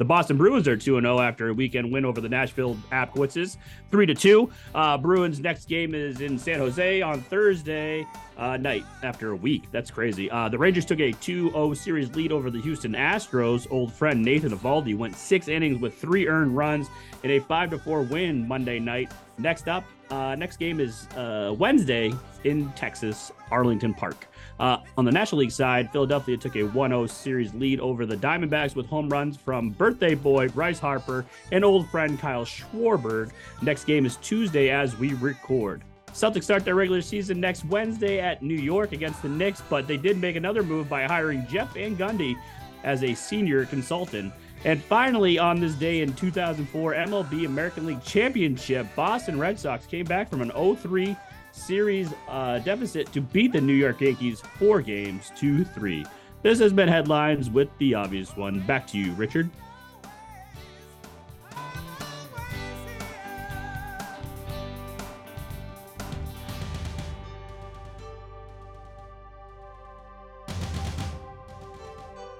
The Boston Bruins are 2 0 after a weekend win over the Nashville Apquitzes, 3 2. Uh, Bruins' next game is in San Jose on Thursday uh, night after a week. That's crazy. Uh, the Rangers took a 2 0 series lead over the Houston Astros. Old friend Nathan Eovaldi went six innings with three earned runs in a 5 4 win Monday night. Next up, uh, next game is uh, Wednesday in Texas, Arlington Park. Uh, on the National League side, Philadelphia took a 1 0 series lead over the Diamondbacks with home runs from birthday boy Bryce Harper and old friend Kyle Schwarber. Next game is Tuesday as we record. Celtics start their regular season next Wednesday at New York against the Knicks, but they did make another move by hiring Jeff Van Gundy as a senior consultant. And finally, on this day in 2004 MLB American League Championship, Boston Red Sox came back from an 0-3 series uh, deficit to beat the New York Yankees four games to three. This has been headlines with the obvious one. Back to you, Richard.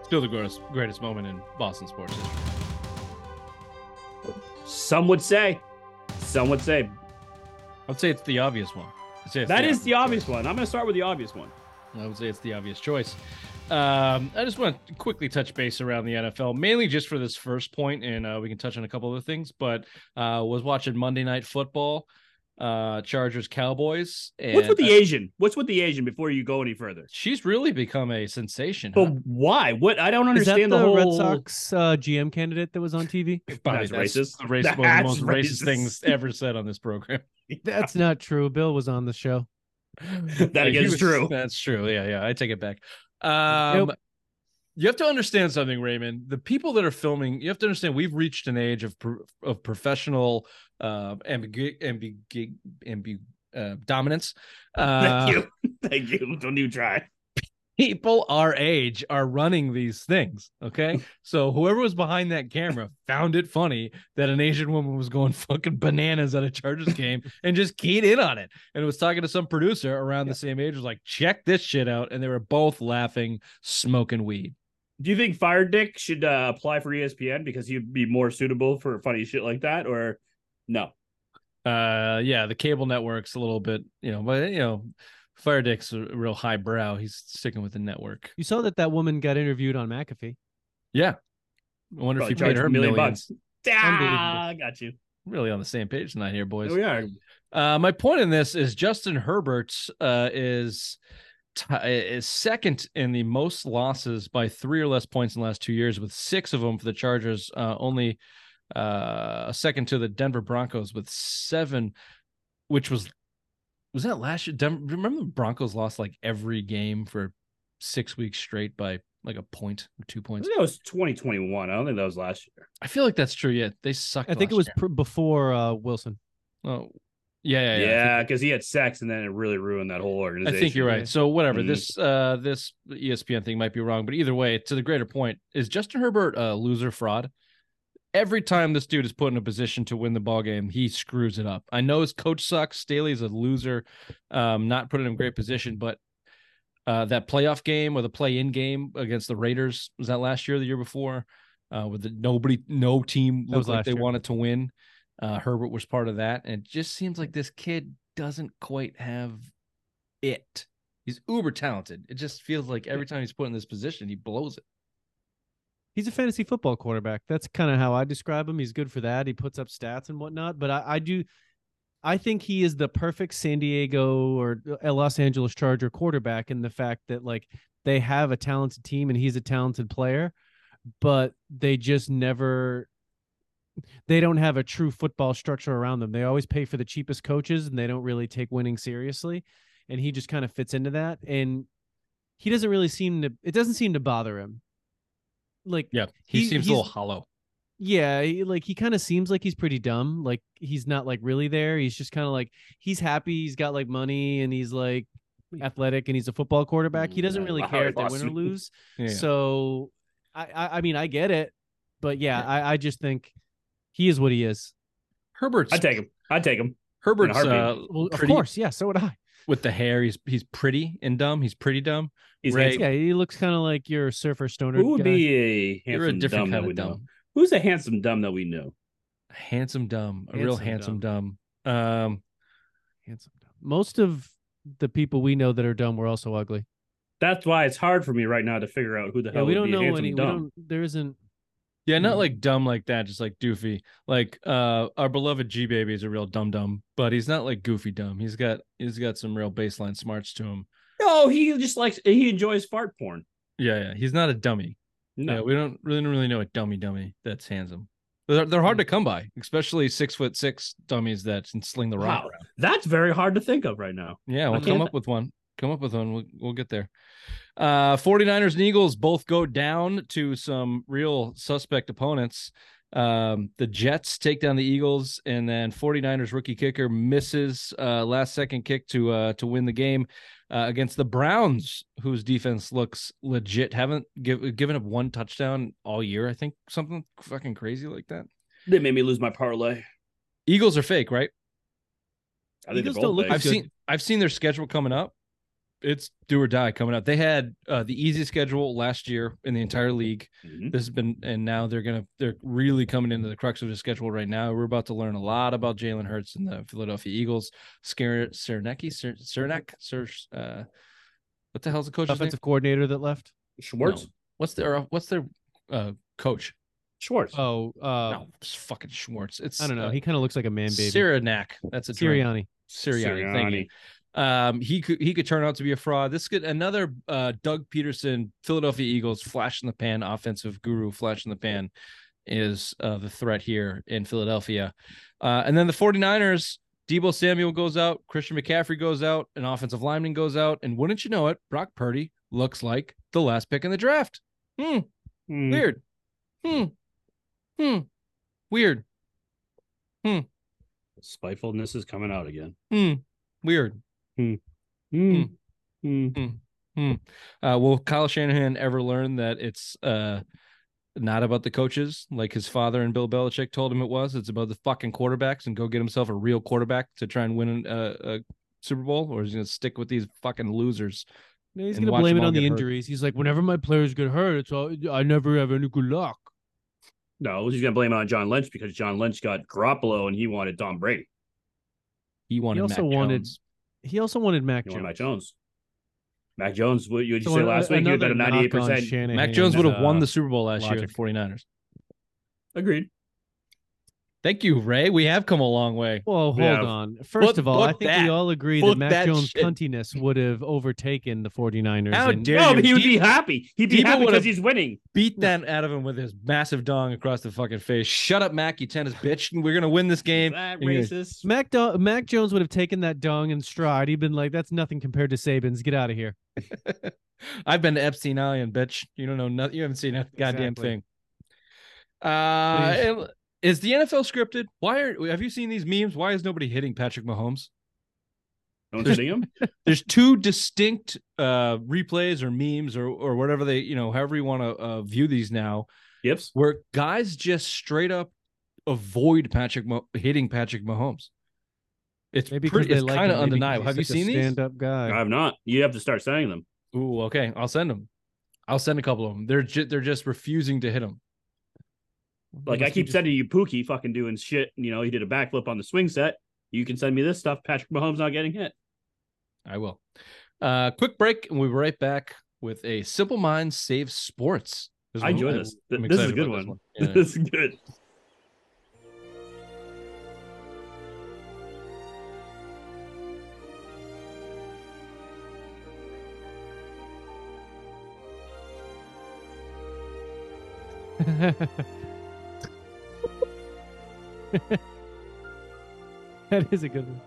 Still the greatest, greatest moment in Boston sports history. Some would say, some would say I'd say it's the obvious one. Say it's that is the obvious choice. one. I'm going to start with the obvious one. I would say it's the obvious choice. Um, I just want to quickly touch base around the NFL, mainly just for this first point, and uh, we can touch on a couple other things. But uh, was watching Monday Night Football, uh, Chargers Cowboys. And What's with the Asian? What's with the Asian before you go any further? She's really become a sensation. But huh? why? What? I don't Is that understand the, the, whole Red Sox uh, GM candidate that was on TV? Bobby, That's racist. The race, one of the most racist racist. things ever said on this program. That's not true. Bill was on the show. that is true. That's true. Yeah, yeah. I take it back. Um, Nope. You have to understand something, Raymond. The people that are filming, you have to understand we've reached an age of pro- of professional uh, ambigu- ambigu- ambigu- uh, dominance. Uh, Thank you. Thank you. Don't you try. people our age are running these things. Okay. so whoever was behind that camera found it funny that an Asian woman was going fucking bananas at a Chargers game and just keyed in on it. And was talking to some producer around the same age, was like, check this shit out. And they were both laughing, smoking weed. Do you think Fire Dick should uh, apply for ESPN because he'd be more suitable for funny shit like that, or no? Uh yeah, the cable network's a little bit, you know, but you know, Fire Dick's a real highbrow. He's sticking with the network. You saw that that woman got interviewed on McAfee. Yeah. I wonder Probably if you paid her a million millions. bucks. Ah, I got you. Really on the same page tonight here, boys. We are. Uh, my point in this is Justin Herbert uh, is t- is second in the most losses by three or less points in the last two years, with six of them for the Chargers. Uh, only uh, a second to the Denver Broncos with seven, which was was that last year? Denver, remember the Broncos lost like every game for six weeks straight by like a point or two I points. think that was 2021. I don't think that was last year. I feel like that's true. Yeah, they sucked. I think it was pr- before uh, Wilson. Oh, yeah, yeah, yeah. I think- Yeah, because he had sex and then it really ruined that whole organization. I think you're right. So whatever Mhm. this uh this ESPN thing might be wrong, but either way, to the greater point, is Justin Herbert a loser fraud? Every time this dude is put in a position to win the ball game, he screws it up. I know his coach sucks. Staley's a loser, um, not put in a great position, but uh, that playoff game or the play-in game against the Raiders was that last year, or the year before, uh, with the nobody, no team That looked like they year. wanted to win. Uh, Herbert was part of that, and it just seems like this kid doesn't quite have it. He's uber talented. It just feels like every time he's put in this position, he blows it. He's a fantasy football quarterback. That's kind of how I describe him. He's good for that. He puts up stats and whatnot. But I, I do, I think he is the perfect San Diego or a Los Angeles Charger quarterback in the fact that like they have a talented team and he's a talented player, but they just never. They don't have a true football structure around them. They always pay for the cheapest coaches and they don't really take winning seriously. And he just kind of fits into that. And he doesn't really seem to, it doesn't seem to bother him. Like, Yeah, he, He- seems a little hollow. yeah, he, like he kind of seems like he's pretty dumb. Like he's not like really there. He's just kind of like he's happy. He's got like money and he's like hmm. athletic and he's a football quarterback. He doesn't really wow, care if they win or lose. Yeah. So I, I, I mean, I get it, but yeah, Yeah. I, I just think he is what he is. Herbert's I take him. I take him. Herbert's heartbeat. uh, Well, of pretty course, yeah. So would I. with the hair. He's he's pretty and dumb. He's pretty dumb. He's Ray- handsome. Yeah, he looks kind of like your surfer stoner. Who would guy. be a handsome You're a different dumb that kind we of know? Who's a handsome dumb that we know? Handsome dumb. A real Handsome handsome dumb. Um, handsome? dumb. Most of the people we know that are dumb were also ugly. That's why it's hard for me right now to figure out who the Yeah, hell we would don't be know handsome any. We dumb. don't. There isn't. Yeah, not Mhm. like dumb like that, just like doofy. Like uh, our beloved G baby is a real dumb dumb, but he's not like goofy dumb. He's got he's got some real baseline smarts to him. No, he just likes he enjoys fart porn. Yeah, yeah. He's not a dummy. No, Yeah, we don't really don't really know a dummy dummy that's handsome. They're, they're hard to come by, especially six foot six dummies that can sling the rock Wow. around. that's very hard to think of right now. Yeah, we'll come up with one. Come up with one. We'll, we'll get there. Uh 49ers and Eagles both go down to some real suspect opponents. Um, the Jets take down the Eagles, and then 49ers rookie kicker misses uh last second kick to uh to win the game uh, against the Browns, whose defense looks legit. Haven't give, given up one touchdown all year, I think something fucking crazy like that. They made me lose my parlay. Eagles are fake, right? I think Eagles they're don't both look. I've good. seen I've seen their schedule coming up. It's do or die coming up. They had uh, the easy schedule last year in the entire league. Mhm. This has been, and now they're gonna they're really coming into the crux of the schedule right now. We're about to learn a lot about Jalen Hurts and the Philadelphia Eagles. Scare Cernecki, Cer- Cernak, Cer, uh, what the hell's the coach's name? offensive coordinator that left. Schwartz. No. What's their what's their uh, coach? Schwartz. Oh, uh, no, it's fucking Schwartz. It's I don't know. Uh, he kind of looks like a man baby. Cyranak. That's a drink. Sirianni. Sirianni. Thank you. Um, he could he could turn out to be a fraud. This could another uh Doug Pederson, Philadelphia Eagles flash in the pan, offensive guru flash in the pan is uh the threat here in Philadelphia. Uh and then the 49ers, Deebo Samuel goes out, Christian McCaffrey goes out, an offensive lineman goes out, and wouldn't you know it, Brock Purdy looks like the last pick in the draft. Hmm. Hmm. Weird. Hmm. Hmm. Weird. Hmm. Spitefulness is coming out again. Hmm. Weird. Hmm. Hmm. Hmm. Uh, will Kyle Shanahan ever learn that it's uh not about the coaches like his father and Bill Belichick told him it was? It's about the fucking quarterbacks and go get himself a real quarterback to try and win a, a Super Bowl, or is he gonna stick with these fucking losers? No, he's gonna blame it on the get hurt. injuries. He's like, whenever my players get hurt, it's all I never have any good luck. No, he's gonna blame it on John Lynch because John Lynch got Garoppolo and he wanted Tom Brady. He wanted. He also Mac wanted Jones. He also wanted Mac He Jones. wanted Mac Jones. Mac Jones, what you, So say last week? He was at a ninety-eight percent. Shanahan's, Mac Jones would have won uh, the Super Bowl last year logic. at 49ers. Agreed. Thank you, Ray. We have come a long way. Well, hold Yeah. on. First Book- of all, I think that. we all agree Book that Mac that Jones' shit. cuntiness would have overtaken the 49ers. How and- dare No, you? but he would be happy. He'd be Deebo happy because he's winning. Beat that out of him with his massive dong across the fucking face. Shut up, Mac, you tennis bitch. We're gonna win this game. That racist? Mac, Do- Mac Jones would have taken that dong in stride. He'd been like, "That's nothing compared to Saban's. Get out of here." I've been to Epstein Island, bitch. You don't know nothing. You haven't seen a goddamn Exactly. thing. Uh, and- is the NFL scripted? Why are have you seen these memes? Why is nobody hitting Patrick Mahomes? Don't you see him? There's two distinct uh replays or memes or or whatever they you know however you want to uh, view these now, Yips. where guys just straight up avoid Patrick Mo- hitting Patrick Mahomes. It's Maybe pretty, it's like kind of undeniable. Have you such a seen these? Stand-up guy. I have not. You have to start saying them. Ooh, okay. I'll send them. I'll send a couple of them. They're ju- they're just refusing to hit him. Like I keep just- sending you Pookie fucking doing shit. You know, he did a backflip on the swing set. You can send me this stuff. Patrick Mahomes not getting hit. I will. Uh, quick break, and we'll be right back with a Simple Minds Save Sports. This I one- enjoy this. I'm This is a good one. this Yeah. This is good. that is a good one.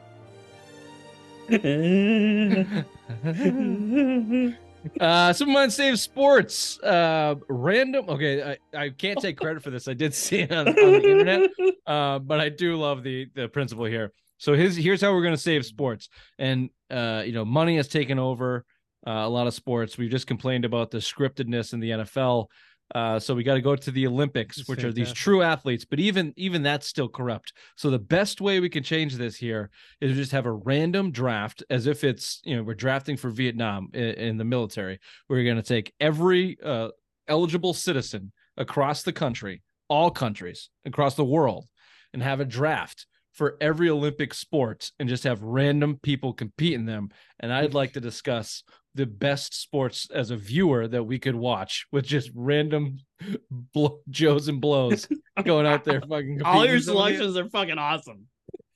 uh Minds Save Sports. Uh random okay, I, I can't take credit for this. I did see it on, on the internet. uh, but I do love the the principle here. So his here's how we're going to save sports, and uh, you know, money has taken over uh, a lot of sports. We've just complained about the scriptedness in the NFL. Uh, so we got to go to the Olympics, It's which are these true athletes, but even even that's still corrupt. So the best way we can change this here is to just have a random draft, as if it's you know we're drafting for Vietnam in, in the military. We're going to take every uh, eligible citizen across the country, all countries across the world, and have a draft for every Olympic sport and just have random people compete in them. And I'd like to discuss the best sports as a viewer that we could watch with just random blow, Joes and blows going out there fucking All your with some of these. selections are fucking awesome.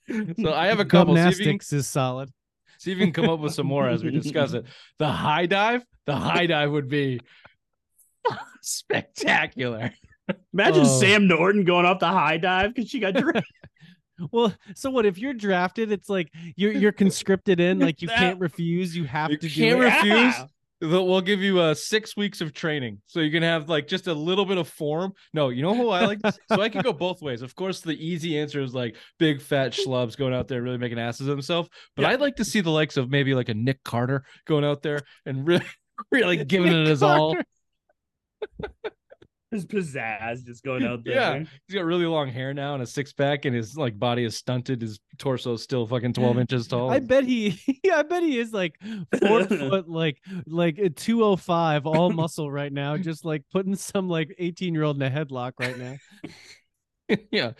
So I have a couple. See if, you can, Gymnastics is solid. see if you can come up with some more as we discuss it. The high dive, the high dive would be spectacular. Imagine Oh. Sam Norton going off the high dive because she got drafted. Well, so what if you're drafted? It's like you're you're conscripted in, like you can't refuse. You have to. You to can't do it. refuse. They'll- We'll give you uh, six weeks of training, so you can have like just a little bit of form. No, you know who I like, so I can go both ways. Of course, the easy answer is like big fat schlubs going out there really making asses of themselves. But Yeah. I'd like to see the likes of maybe like a Nick Carter going out there and really, really giving it Nick his all. Carter. His pizzazz just going out there. Yeah. He's got really long hair now and a six pack, and his like body is stunted. His torso is still fucking twelve inches tall. I bet he, I bet he is like four foot, like like two oh five, all muscle right now, just like putting some like eighteen year old in a headlock right now. yeah.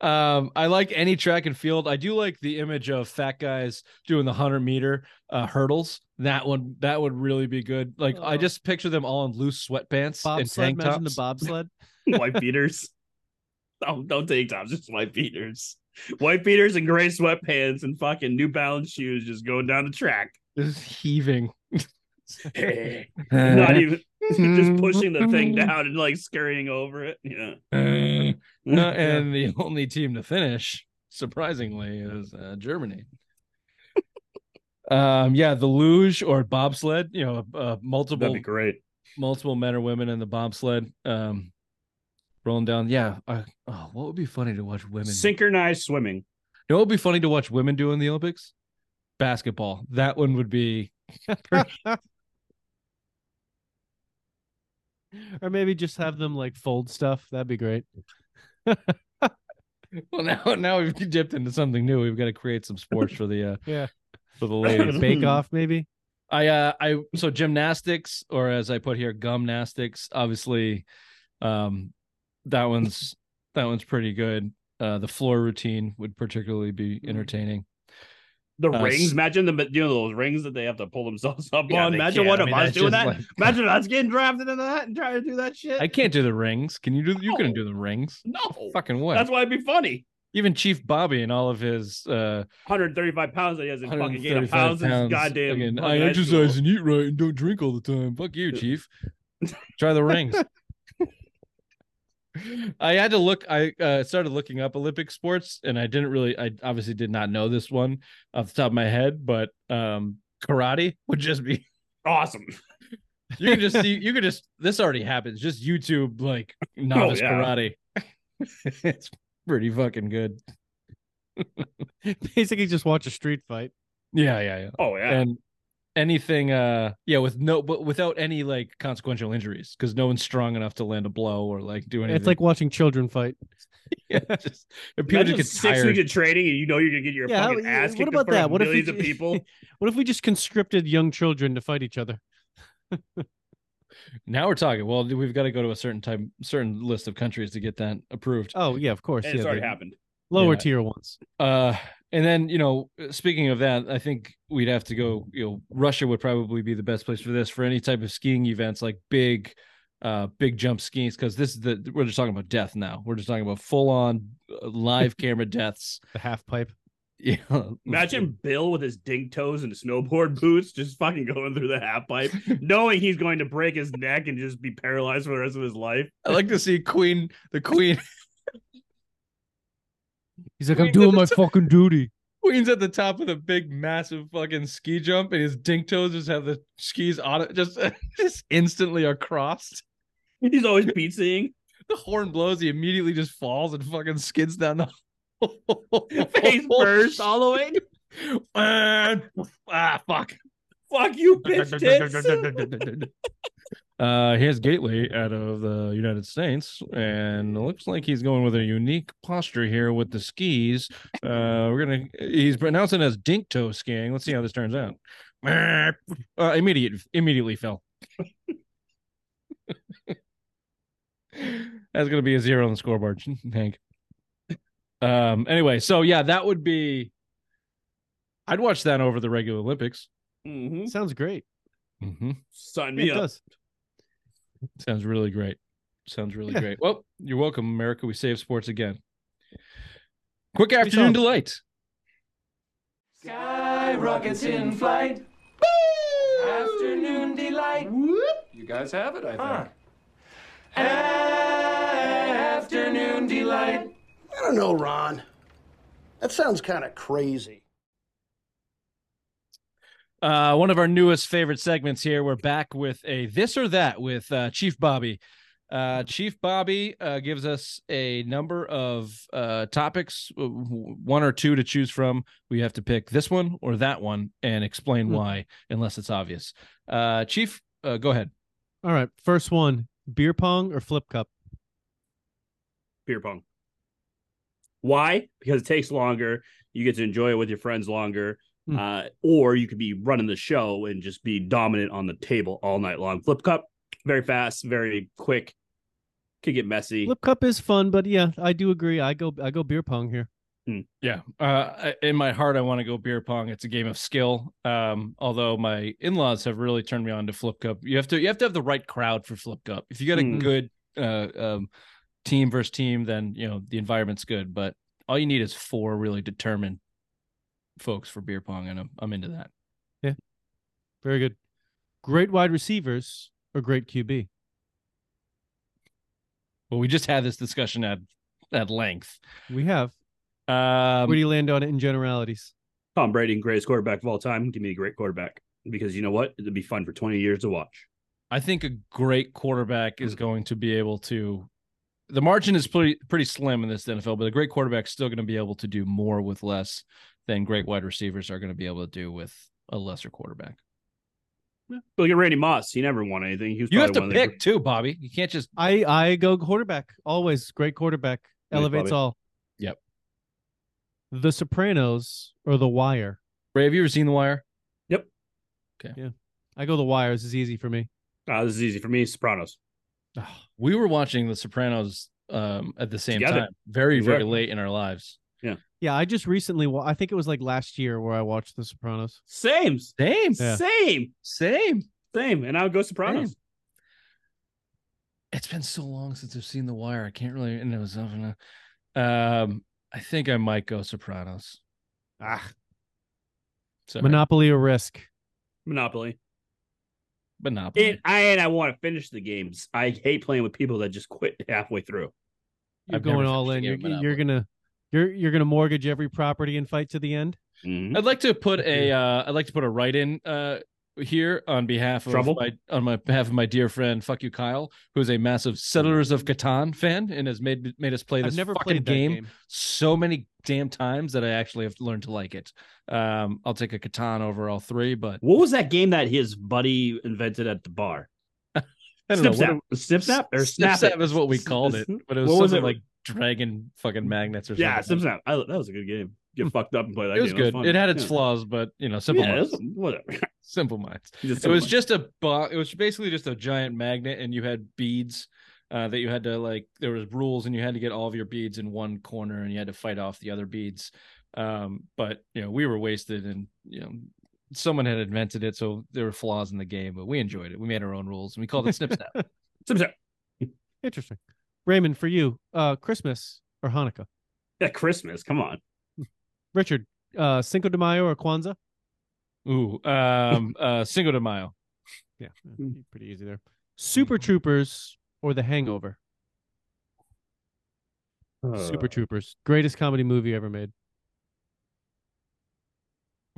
Um, I like any track and field. I do like the image of fat guys doing the hundred meter uh hurdles. That one that would really be good. Like I Oh. just picture them all in loose sweatpants and Bobsled, tank imagine the bobsled. White beaters. Don't don't take tops, just white beaters. White beaters and gray sweatpants and fucking New Balance shoes just going down the track. Just heaving. Not even just pushing the thing down and like scurrying over it. Yeah. Uh, and the only team to finish, surprisingly, is uh, Germany. um, yeah, the luge or bobsled. You know, uh, multiple That'd be great. multiple men or women in the bobsled um rolling down yeah uh, oh what would be funny to watch women Synchronized swimming. you know what would be funny to watch women do in the olympics basketball that one would be or maybe just have them like fold stuff. That'd be great. Well, now now we've dipped into something new. We've got to create some sports for the uh Yeah. for the ladies. Bake off, maybe. I uh I so gymnastics or as I put here gymnastics. obviously um that one's that one's pretty good. Uh the floor routine would particularly be entertaining. The Uh, rings, imagine the you know, those rings that they have to pull themselves up Yeah, on. Imagine can't. one I of mean, us doing that. like- Imagine us getting drafted into that and trying to do that shit. I can't do the rings. Can you do you couldn't do the rings? no, Fucking what? that's why it'd be funny. Even Chief Bobby and all of his uh 135 pounds that he hasn't fucking gained a 135 pound since pounds. goddamn. Again, I exercise and eat right and don't drink all the time. Fuck you, Chief. Try the rings. I had to look. I uh, started looking up Olympic sports, and I didn't really. I obviously did not know this one off the top of my head, but um, karate would just be. Awesome. You can just see. You could just. This already happens. Just YouTube like novice yeah. karate. it's pretty fucking good. Basically, just watch a street fight. Yeah, yeah, yeah. Oh yeah. and anything uh yeah with no but without any like consequential injuries because no one's strong enough to land a blow or like do anything It's like watching children fight. yeah, just people Imagine just get six tired weeks of training and you know you're gonna get your Yeah, fucking how- ass what kicked about that? What if we millions of people. What if we just conscripted young children to fight each other? now we're talking well we've got to go to a certain type certain list of countries to get that approved Oh yeah, of course. And Yeah, it's already the happened. lower Yeah. tier ones. uh and then you know speaking of that i think we'd have to go you know russia would probably be the best place for this for any type of skiing events like big uh big jump skiing because this is the we're just talking about death now we're just talking about full on live camera deaths The half pipe. yeah Imagine Bill with his dink toes and snowboard boots just fucking going through the half pipe, knowing he's going to break his neck and just be paralyzed for the rest of his life. i like to see queen the queen He's like, Queen I'm doing my top. fucking duty. queen's at the top of the big massive fucking ski jump and his dink toes just have the skis on it just just instantly are crossed He's always pizzaing. the horn blows, he immediately just falls and fucking skids down the Face first all the way. And- ah, fuck. Fuck you, bitch tits. Uh, here's Gately out of the United States, and it looks like he's going with a unique posture here with the skis. Uh, we're gonna. He's pronouncing it as dink toe skiing. Let's see how this turns out. Uh, immediate, immediately fell. That's gonna be a zero on the scoreboard, Hank. Um. Anyway, so yeah, that would be. I'd watch that over the regular Olympics. Mhm. Sounds great. Mm-hmm. Sign It me up. does. Sounds really great. Sounds really Yeah. great. Well, you're welcome, America. We save sports again. Quick afternoon solid. delight. Sky rockets in flight. Afternoon delight. You guys have it, I think. Huh. Afternoon delight. I don't know, Ron. That sounds kind of crazy. Uh, one of our newest favorite segments here. We're back with a this or that with uh, Chief Bobby. Uh, Chief Bobby uh, gives us a number of uh, topics, w- w- one or two to choose from. We have to pick this one or that one and explain Hmm. why, unless it's obvious. Uh, Chief, uh, go ahead. All right. First one beer pong or flip cup? Beer pong. Why? Because it takes longer. You get to enjoy it with your friends longer. Hmm. Uh, or you could be running the show and just be dominant on the table all night long. Flip cup, very fast, very quick. Could get messy. Flip cup is fun, but yeah, I do agree. I go I go beer pong here. Yeah. Uh, in my heart, I want to go beer pong. It's a game of skill. Um, although my in-laws have really turned me on to flip cup. You have to you have to have the right crowd for flip cup. If you got a Hmm. good uh, um, team versus team, then you know the environment's good. But all you need is four really determined folks for beer pong, and I'm I'm into that. Yeah, very good. Great wide receivers or great QB? Well, we just had this discussion at at length. We have. Um, Where do you land on it in generalities? Tom Brady, greatest quarterback of all time. Give me a great quarterback because you know what? It'd be fun for 20 years to watch. I think a great quarterback is going to be able to. The margin is pretty pretty slim in this NFL, but a great quarterback is still going to be able to do more with less than great wide receivers are going to be able to do with a lesser quarterback. Look at Randy Moss. He never won anything. He was You have to one of the- pick too, Bobby. You can't just I I go quarterback always. Great quarterback Nice, elevates Bobby. all. Yep. The Sopranos or The Wire. Ray, have you ever seen The Wire? Yep. Okay. Yeah, I go The Wire. This is easy for me. Ah, this is easy for me. Sopranos. We were watching The Sopranos um, at the same Together. time, very, very late in our lives. Yeah, Yeah. I just recently. wa- I think it was like last year where I watched The Sopranos. Same. Same, Yeah. Same. same. Same. And I'll go Sopranos. Same. It's been so long since I've seen The Wire. I can't really. And it was. Um, I think I might go Sopranos. Ah, Sorry. Monopoly or Risk. Monopoly. Monopoly. And I and I want to finish the games. I hate playing with people that just quit halfway through. You're I've never going all in. finished You're, game of you're gonna you're you're gonna mortgage every property and fight to the end. Mhm. I'd like to put a uh I'd like to put a write in uh here on behalf of Trouble? my on my behalf of my dear friend fuck you Kyle who's a massive Settlers of Catan fan and has made made us play this never fucking played game, game. so many damn times that I actually have learned to like it. Um I'll take a Catan over all three but What was that game that his buddy invented at the bar? I don't Snip what snap. Snip snap or snap, Snap is what we called it but it was What was something it? like dragon fucking magnets or something. Yeah, snip snap. I, that was a good game. Get fucked up and play that It was game. good. fun. It had its Yeah. flaws, but you know, simple Yeah, minds. was- whatever. Simple minds. Just it was simple. just a bo- it was basically just a giant magnet and you had beads uh, that you had to like there was rules and you had to get all of your beads in one corner and you had to fight off the other beads um but you know we were wasted and you know someone had invented it so there were flaws in the game but we enjoyed it we made our own rules and we called it snip snap Snip snap. Interesting. Raymond, for you, uh, Christmas or Hanukkah? Yeah, Christmas. Come on. Richard, uh, Cinco de Mayo or Kwanzaa? ooh um uh Cinco de Mayo Yeah, Hmm. pretty easy there. Super Troopers or The Hangover? Super Troopers, greatest comedy movie ever made.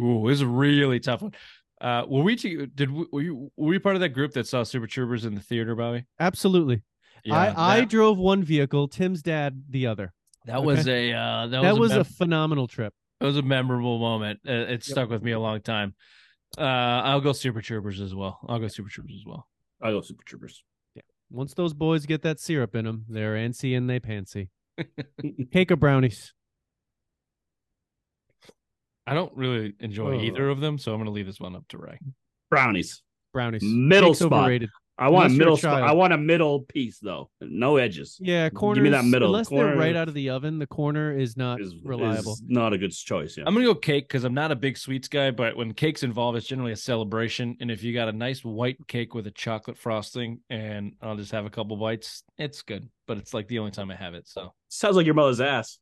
ooh this is a really tough one uh were we to, did we, were you were you part of that group that saw Super Troopers in the theater Bobby Absolutely. Yeah I, I drove one vehicle, Tim's dad the other. That was a uh, that, That, was, was, a, a, phenomenal trip. it was a memorable moment. Uh, it stuck with me a long time. Uh, I'll go Super Troopers as well. I'll go Super Troopers as well. I go Super Troopers. Yeah. Once those boys get that syrup in them, they're antsy and they pantsy. Cake or brownies? I don't really enjoy Oh. either of them, so I'm going to leave this one up to Ray. Brownies. Brownies. Middle Cake's spot. overrated. I want Unless a middle spot. child. I want a middle piece though. No edges. Yeah, corner. Give me that middle. Unless Corner they're right out of the oven, the corner is not Is reliable. is not a good choice. Yeah. I'm going to go cake because I'm not a big sweets guy, but when cake's involved, it's generally a celebration. And if you got a nice white cake with a chocolate frosting, and I'll just have a couple bites, it's good. But it's like the only time I have it. So Sounds like your mother's ass.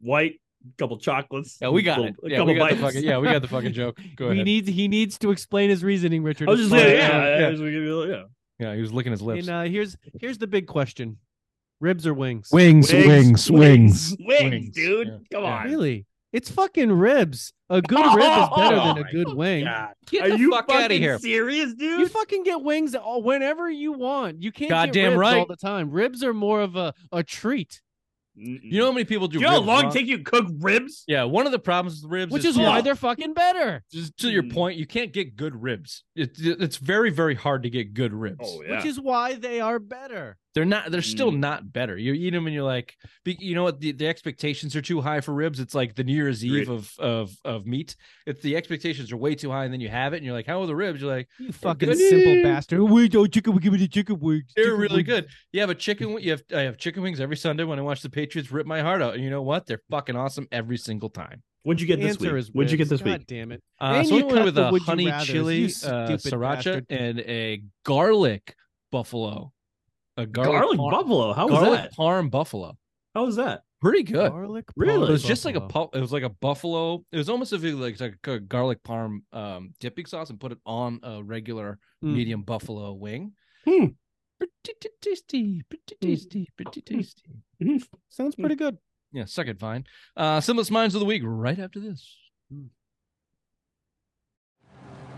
White, couple chocolates. yeah, we got little- it. A Yeah, couple we got the fucking, yeah, we got the fucking joke. Go he ahead. needs he needs to explain his reasoning, Richard. I was just saying, yeah, Yeah. yeah. yeah. yeah. yeah, he was licking his lips. And uh, here's here's the big question: ribs or wings? Wings, wings, wings, wings, dude. Yeah. Come Yeah. on. Really? It's fucking ribs. A good rib is better than Oh a good wing. God. Get Are the you fuck fucking outta here. serious, dude? You fucking get wings all, whenever you want. You can't Goddamn get ribs all right. the time. Ribs are more of a, a treat, You know how many people do? Do you know how long wrong? it takes you cook ribs? Yeah, one of the problems with ribs, which is is why Yeah. they're fucking better. just to your Mm. point, you can't get good ribs. It, it's very, very hard to get good ribs. Oh yeah. Which is why they are better. They're not. They're still Mm. not better. You eat them and you're like, you know what? The, the expectations are too high for ribs. It's like the New Year's Eve Agreed. of of of meat. If the expectations are way too high, and then you have it, and you're like, how are the ribs? You're like, You fucking good. simple bastard. We don't chicken. We give me the chicken wings. they're Chicken really wings. good. You have a chicken. You have I have chicken wings every Sunday when I watch the Patriots rip my heart out. And you know what? They're fucking awesome every single time. What'd you get The this week? What'd you get this God week? damn it. Uh, so you I went with a honey chili uh, sriracha bastard. and a garlic buffalo. A garlic, Garlic par- buffalo. How was garlic that? parm buffalo. How was that? Pretty good. Garlic. Really? It was just like a buffalo. pu- it was like a buffalo. It was almost as if it was like, like a garlic parm um, dipping sauce and put it on a regular Mm. medium buffalo wing. Hmm. Pretty tasty, pretty tasty, pretty tasty. Sounds pretty good. Yeah, suck it, Vine. Uh, Simplest Minds of the Week right after this.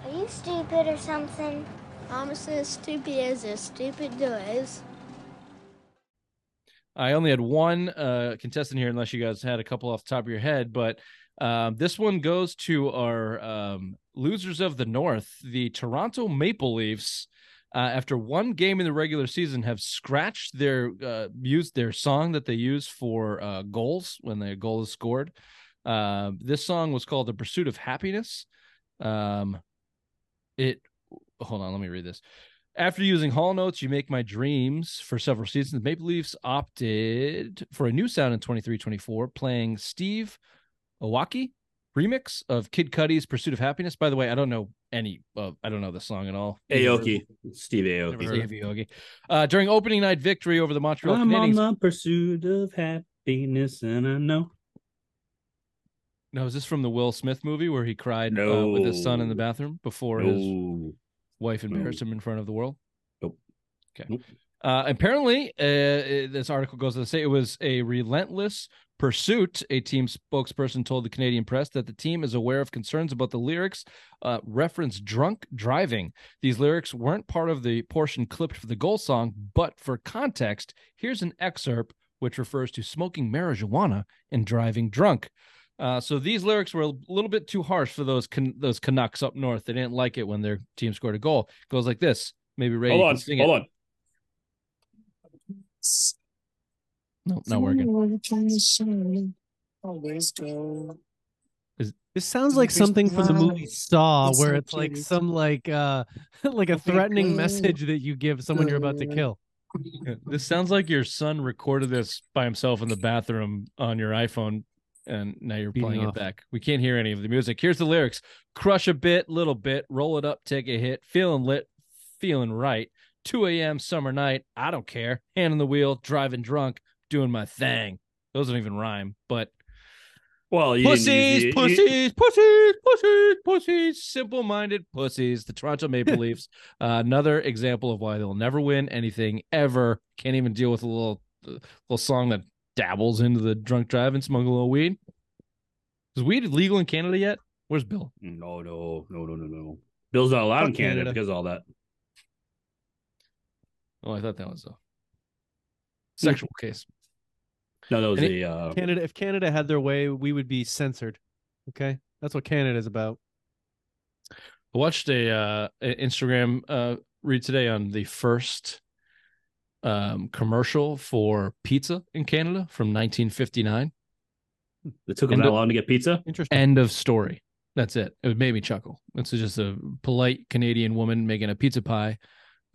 Are you stupid or something? I'm as stupid as a stupid does. I only had one uh, contestant here, unless you guys had a couple off the top of your head. But Um, this one goes to our um, losers of the North, the Toronto Maple Leafs. Uh, after one game in the regular season, have scratched their uh, used their song that they use for uh, goals when the goal is scored. Uh, this song was called "The Pursuit of Happiness." Um, it hold on, let me read this. After using Hall & Oates, You Make My Dreams for several seasons, the Maple Leafs opted for a new sound in 23 24, playing Steve Aoki remix of Kid Cudi's Pursuit of Happiness. By the way, I don't know any of I don't know the song at all. Aoki, Steve Never Aoki. Steve Aoki. Uh, during opening night victory over the Montreal I'm on the pursuit of happiness, and I know. No, is this from the Will Smith movie where he cried uh, with his son in the bathroom before his No. Wife embarrassed him in front of the world? Nope. Okay. Nope. Uh, apparently, uh, this article goes on to say it was a relentless pursuit. A team spokesperson told the Canadian press that the team is aware of concerns about the lyrics uh, reference drunk driving. These lyrics weren't part of the portion clipped for the goal song, but for context, here's an excerpt which refers to smoking marijuana and driving drunk. Uh, so these lyrics were a little bit too harsh for those Can- those Canucks up north. They didn't like it when their team scored a goal. It goes like this. Maybe Ray, you Hold can on, sing hold it. on. No, not working. This sounds like something from the movie Saw, where it's like some like uh like a threatening message that you give someone you're about to kill. This sounds like your son recorded this by himself in the bathroom on your iPhone, and now you're Beating playing off. it back. We can't hear any of the music. Here's the lyrics: Crush a bit, little bit, roll it up, take a hit, feeling lit, feeling right. 2 a.m. summer night. I don't care. Hand on the wheel, driving drunk, doing my thing. Those don't even rhyme, but Well, you didn't use pussies, you- pussies, pussies, pussies, pussies, simple-minded pussies. The Toronto Maple Leafs, uh, another example of why they'll never win anything ever. Can't even deal with a little uh, little song that dabbles into the drunk drive and smoke a little weed. Is weed legal in Canada yet? Where's Bill? No, no, no, no, no, no. Bill's not allowed in Canada, Canada. because of all that. Oh, I thought that was a sexual case. No, that was Any- a uh, Canada, if Canada had their way, we would be censored. Okay, that's what Canada's about. I watched a uh, Instagram uh, read today on the first um, commercial for pizza in Canada from 1959. it took them And that the- long to get pizza. Interesting. End of story. That's it. It made me chuckle. It's just a polite Canadian woman making a pizza pie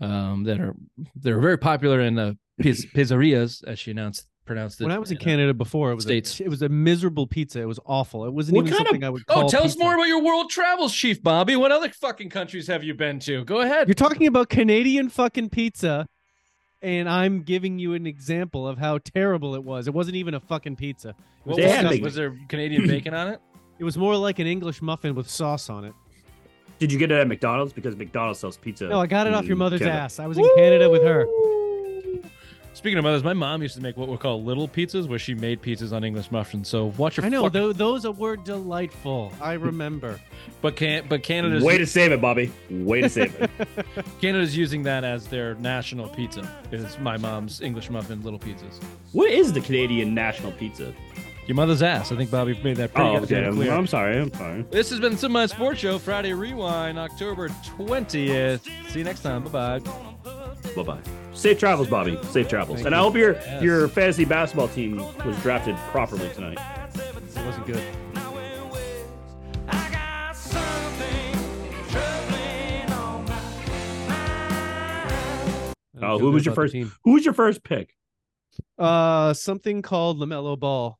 um, that are they're very popular in the piz- pizzerias, as she announced pronounced it. when I was in uh, Canada before, it was States. a, it was a miserable pizza. It was awful. It wasn't What even kind of- something I would call. Oh, tell us more about your world travels, Chief Bobby. What other fucking countries have you been to? Go ahead. You're talking about Canadian fucking pizza, and I'm giving you an example of how terrible it was. It wasn't even a fucking pizza. It was, What They was, had disgusting. big- was there Canadian bacon on it? it was more like an English muffin with sauce on it. Did you get it at McDonald's? Because McDonald's sells pizza. No, I got it off your in mother's Canada. ass. I was in Canada with her. Speaking of mothers, my mom used to make what we call little pizzas, where she made pizzas on English muffins. So watch your. I know fuck- tho- those were delightful. I hmm. remember. but can but Canada's Way to save it, Bobby. Way to save it. Canada's using that as their national pizza. Is my mom's English muffin little pizzas. what is the Canadian national pizza? Your mother's ass. I think Bobby made that pretty Oh, goddamn okay. I'm, clear. I'm sorry. I'm sorry. This has been the Semi Sports Show Friday Rewind, October twentieth. See you next time. Bye bye. Bye bye. Safe travels, Bobby. Safe travels. Thank and I hope your Yes. your fantasy basketball team was drafted properly tonight. It wasn't good. I got something troubling on my I don't Oh, who was your first- team. Who was your first pick? Uh, something called LaMelo Ball.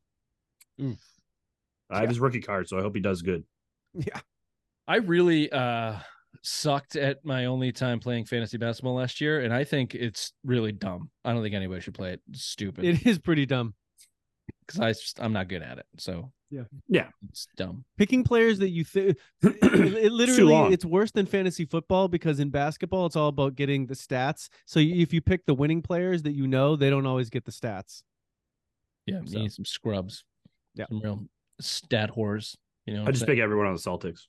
I have his rookie card, so I hope he does good. Yeah. I really uh sucked at my only time playing fantasy basketball last year, and I think it's really dumb. I don't think anybody should play it. It's stupid. It is pretty dumb. because I just I'm not good at it. So Yeah. Yeah. it's dumb. Picking players that you think it, it literally long. it's worse than fantasy football because in basketball it's all about getting the stats. So if you pick the winning players that you know, they don't always get the stats. Yeah, you So- need some scrubs. Yeah. some real stat whores. You know, I just pick everyone on the Celtics.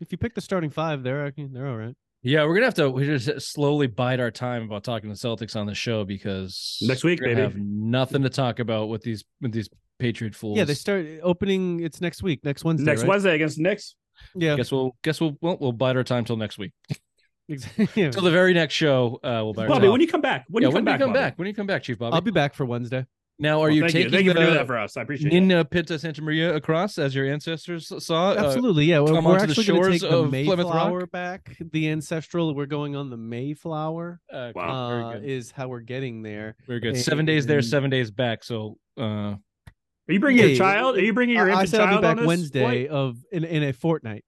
If you pick the starting five, they're they're all right. yeah, we're gonna have to we just slowly bide our time about talking to Celtics on the show because Next week, we're gonna baby. have nothing to talk about with these with these Patriot fools. Yeah, they start opening. It's next week, next Wednesday. Next right? Wednesday against the Knicks. Yeah, Guess we'll guess we'll we'll, we'll bide our time till next week. exactly. yeah. Till the very next show, uh, we'll bide our Bobby, time. when you come back? When yeah, you come when back? you come Bobby? back? When you come back, Chief Bobby? I'll be back for Wednesday. Now, are Well, you thank taking you. Thank you for doing that for us. I appreciate it. Nina Pinta Santa Maria across as your ancestors saw? Uh, Absolutely, yeah. We're, come we're onto the actually going to shores take the of Plymouth Rock? Mayflower back. The ancestral. We're going on the Mayflower. uh, Wow. Uh, is how we're getting there. Very good. Seven days there, seven days back. So, uh, Are you bringing Yeah, your child? Are you bringing your I, I infant said I'll child be back on this Wednesday flight? of in in a fortnight.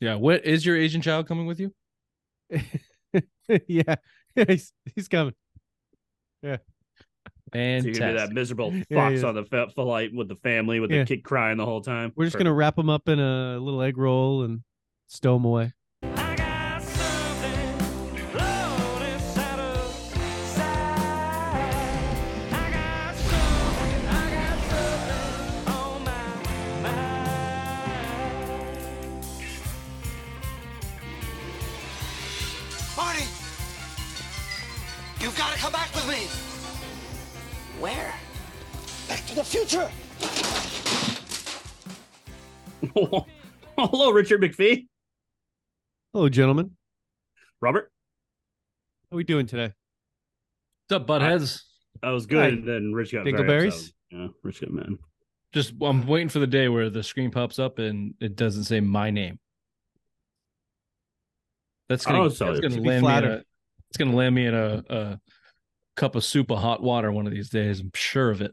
yeah. What is your Asian child coming with you? yeah, he's, he's coming. So you're gonna be that miserable fox yeah. on the flight with the family, with Yeah. the kid crying the whole time. We're just gonna wrap him up in a little egg roll and stow him away. Back to the future! Hello, Richard McPhee. Hello, gentlemen. Robert, How are we doing today? What's up, buttheads? that was good. Hi. And then Rich got very Dingleberries? upset. Yeah, Rich got mad. Just I'm waiting for the day where the screen pops up and it doesn't say my name. That's gonna, Oh, that's gonna be land me in a, it's gonna land me in a, a cup of soup of hot water one of these days. I'm sure of it.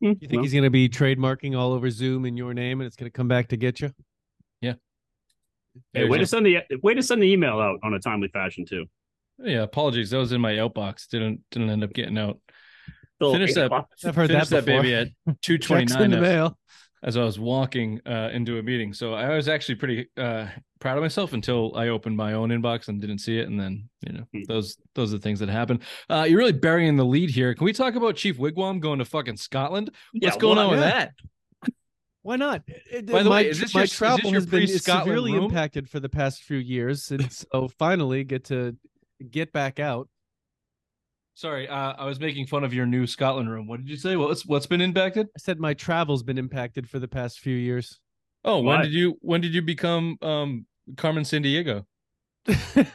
You think he's gonna be trademarking all over Zoom in your name and it's gonna come back to get you? Yeah. Hey, way to send the way to send the email out on a timely fashion too. Yeah, apologies. That was in my outbox. Didn't didn't end up getting out. Still Finish eight that. o'clock. I've heard that that before. baby at two twenty Checks in the mail. as I was walking uh, into a meeting. So I was actually pretty uh, proud of myself until I opened my own inbox and didn't see it. And then you know Hmm. those those are the things that happen. Uh, you're really burying the lead here. Can we talk about Chief Wigwam going to fucking Scotland? What's Yeah, going well, on with yeah. that? Why not? By the my, way, is this my your- travel has been severely room? impacted for the past few years, and so finally get to get back out. Sorry, uh, I was making fun of your new Scotland room. What did you say? What's what's been impacted? I said my travel's been impacted for the past few years. Oh, when did you when did you become um Carmen Sandiego? I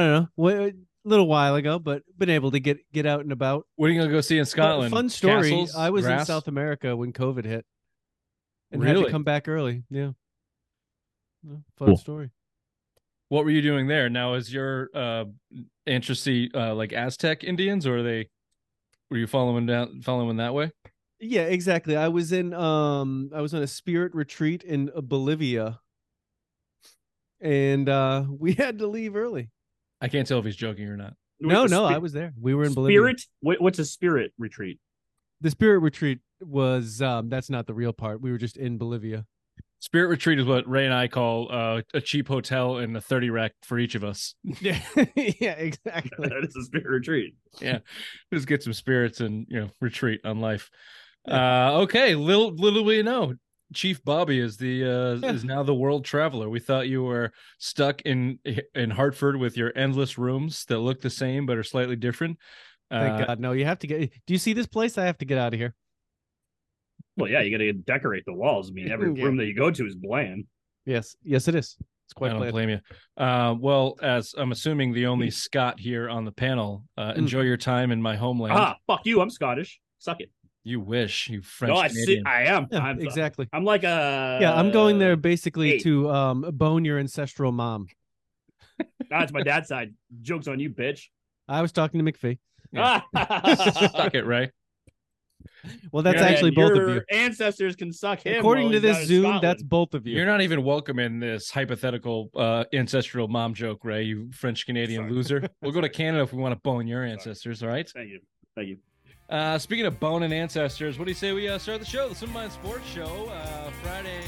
don't know, a little while ago, but been able to get get out and about. What are you gonna go see in Scotland? Fun story. Castles, I was in? South America when COVID hit, and had Really? to come back early. Yeah, fun Cool. story. What were you doing there? Now, is your uh ancestry uh like Aztec Indians, or are they? Were you following down following that way? Yeah, exactly. I was in um I was on a spirit retreat in Bolivia. And uh we had to leave early. I can't tell if he's joking or not. No, Wait, the no, spi- I was there. We were in Bolivia. Spirit. What, what's a spirit retreat? The spirit retreat was um that's not the real part. We were just in Bolivia. Spirit retreat is what Ray and I call uh, a cheap hotel and a thirty rack for each of us. Yeah, yeah, exactly. that is a spirit retreat. Yeah, just get some spirits and you know retreat on life. Uh, okay, little little we know, Chief Bobby is the uh, Yeah. is now the world traveler. We thought you were stuck in in Hartford with your endless rooms that look the same but are slightly different. Thank Uh, God. No, you have to get Do you see this place? I have to get out of here. Well, yeah, you got to decorate the walls. I mean, every Yeah. room that you go to is bland. Yes. Yes, it is. It's quite. I quite don't bland. blame you. Uh, well, as I'm assuming the only Scot here on the panel, uh, Mm. enjoy your time in my homeland. Ah, fuck you. I'm Scottish. Suck it. You wish, you French no, I see. Canadian. I am. Yeah, I'm exactly. I'm like a. yeah, I'm going there basically eight. to um bone your ancestral mom. That's my dad's side. Jokes on you, bitch. I was talking to McPhee. Yeah. Ah. Suck it, Ray. Well, that's Yeah, actually both of your you. Ancestors can suck him. According to this Zoom, Scotland. that's both of you. You're not even welcome in this hypothetical uh, ancestral mom joke, Ray. You French Canadian loser. We'll go to Canada if we want to bone your ancestors. All right. Thank you. Thank you. Uh, speaking of bone and ancestors, what do you say we uh, start the show? The Some Mind Sports Show, uh, Friday,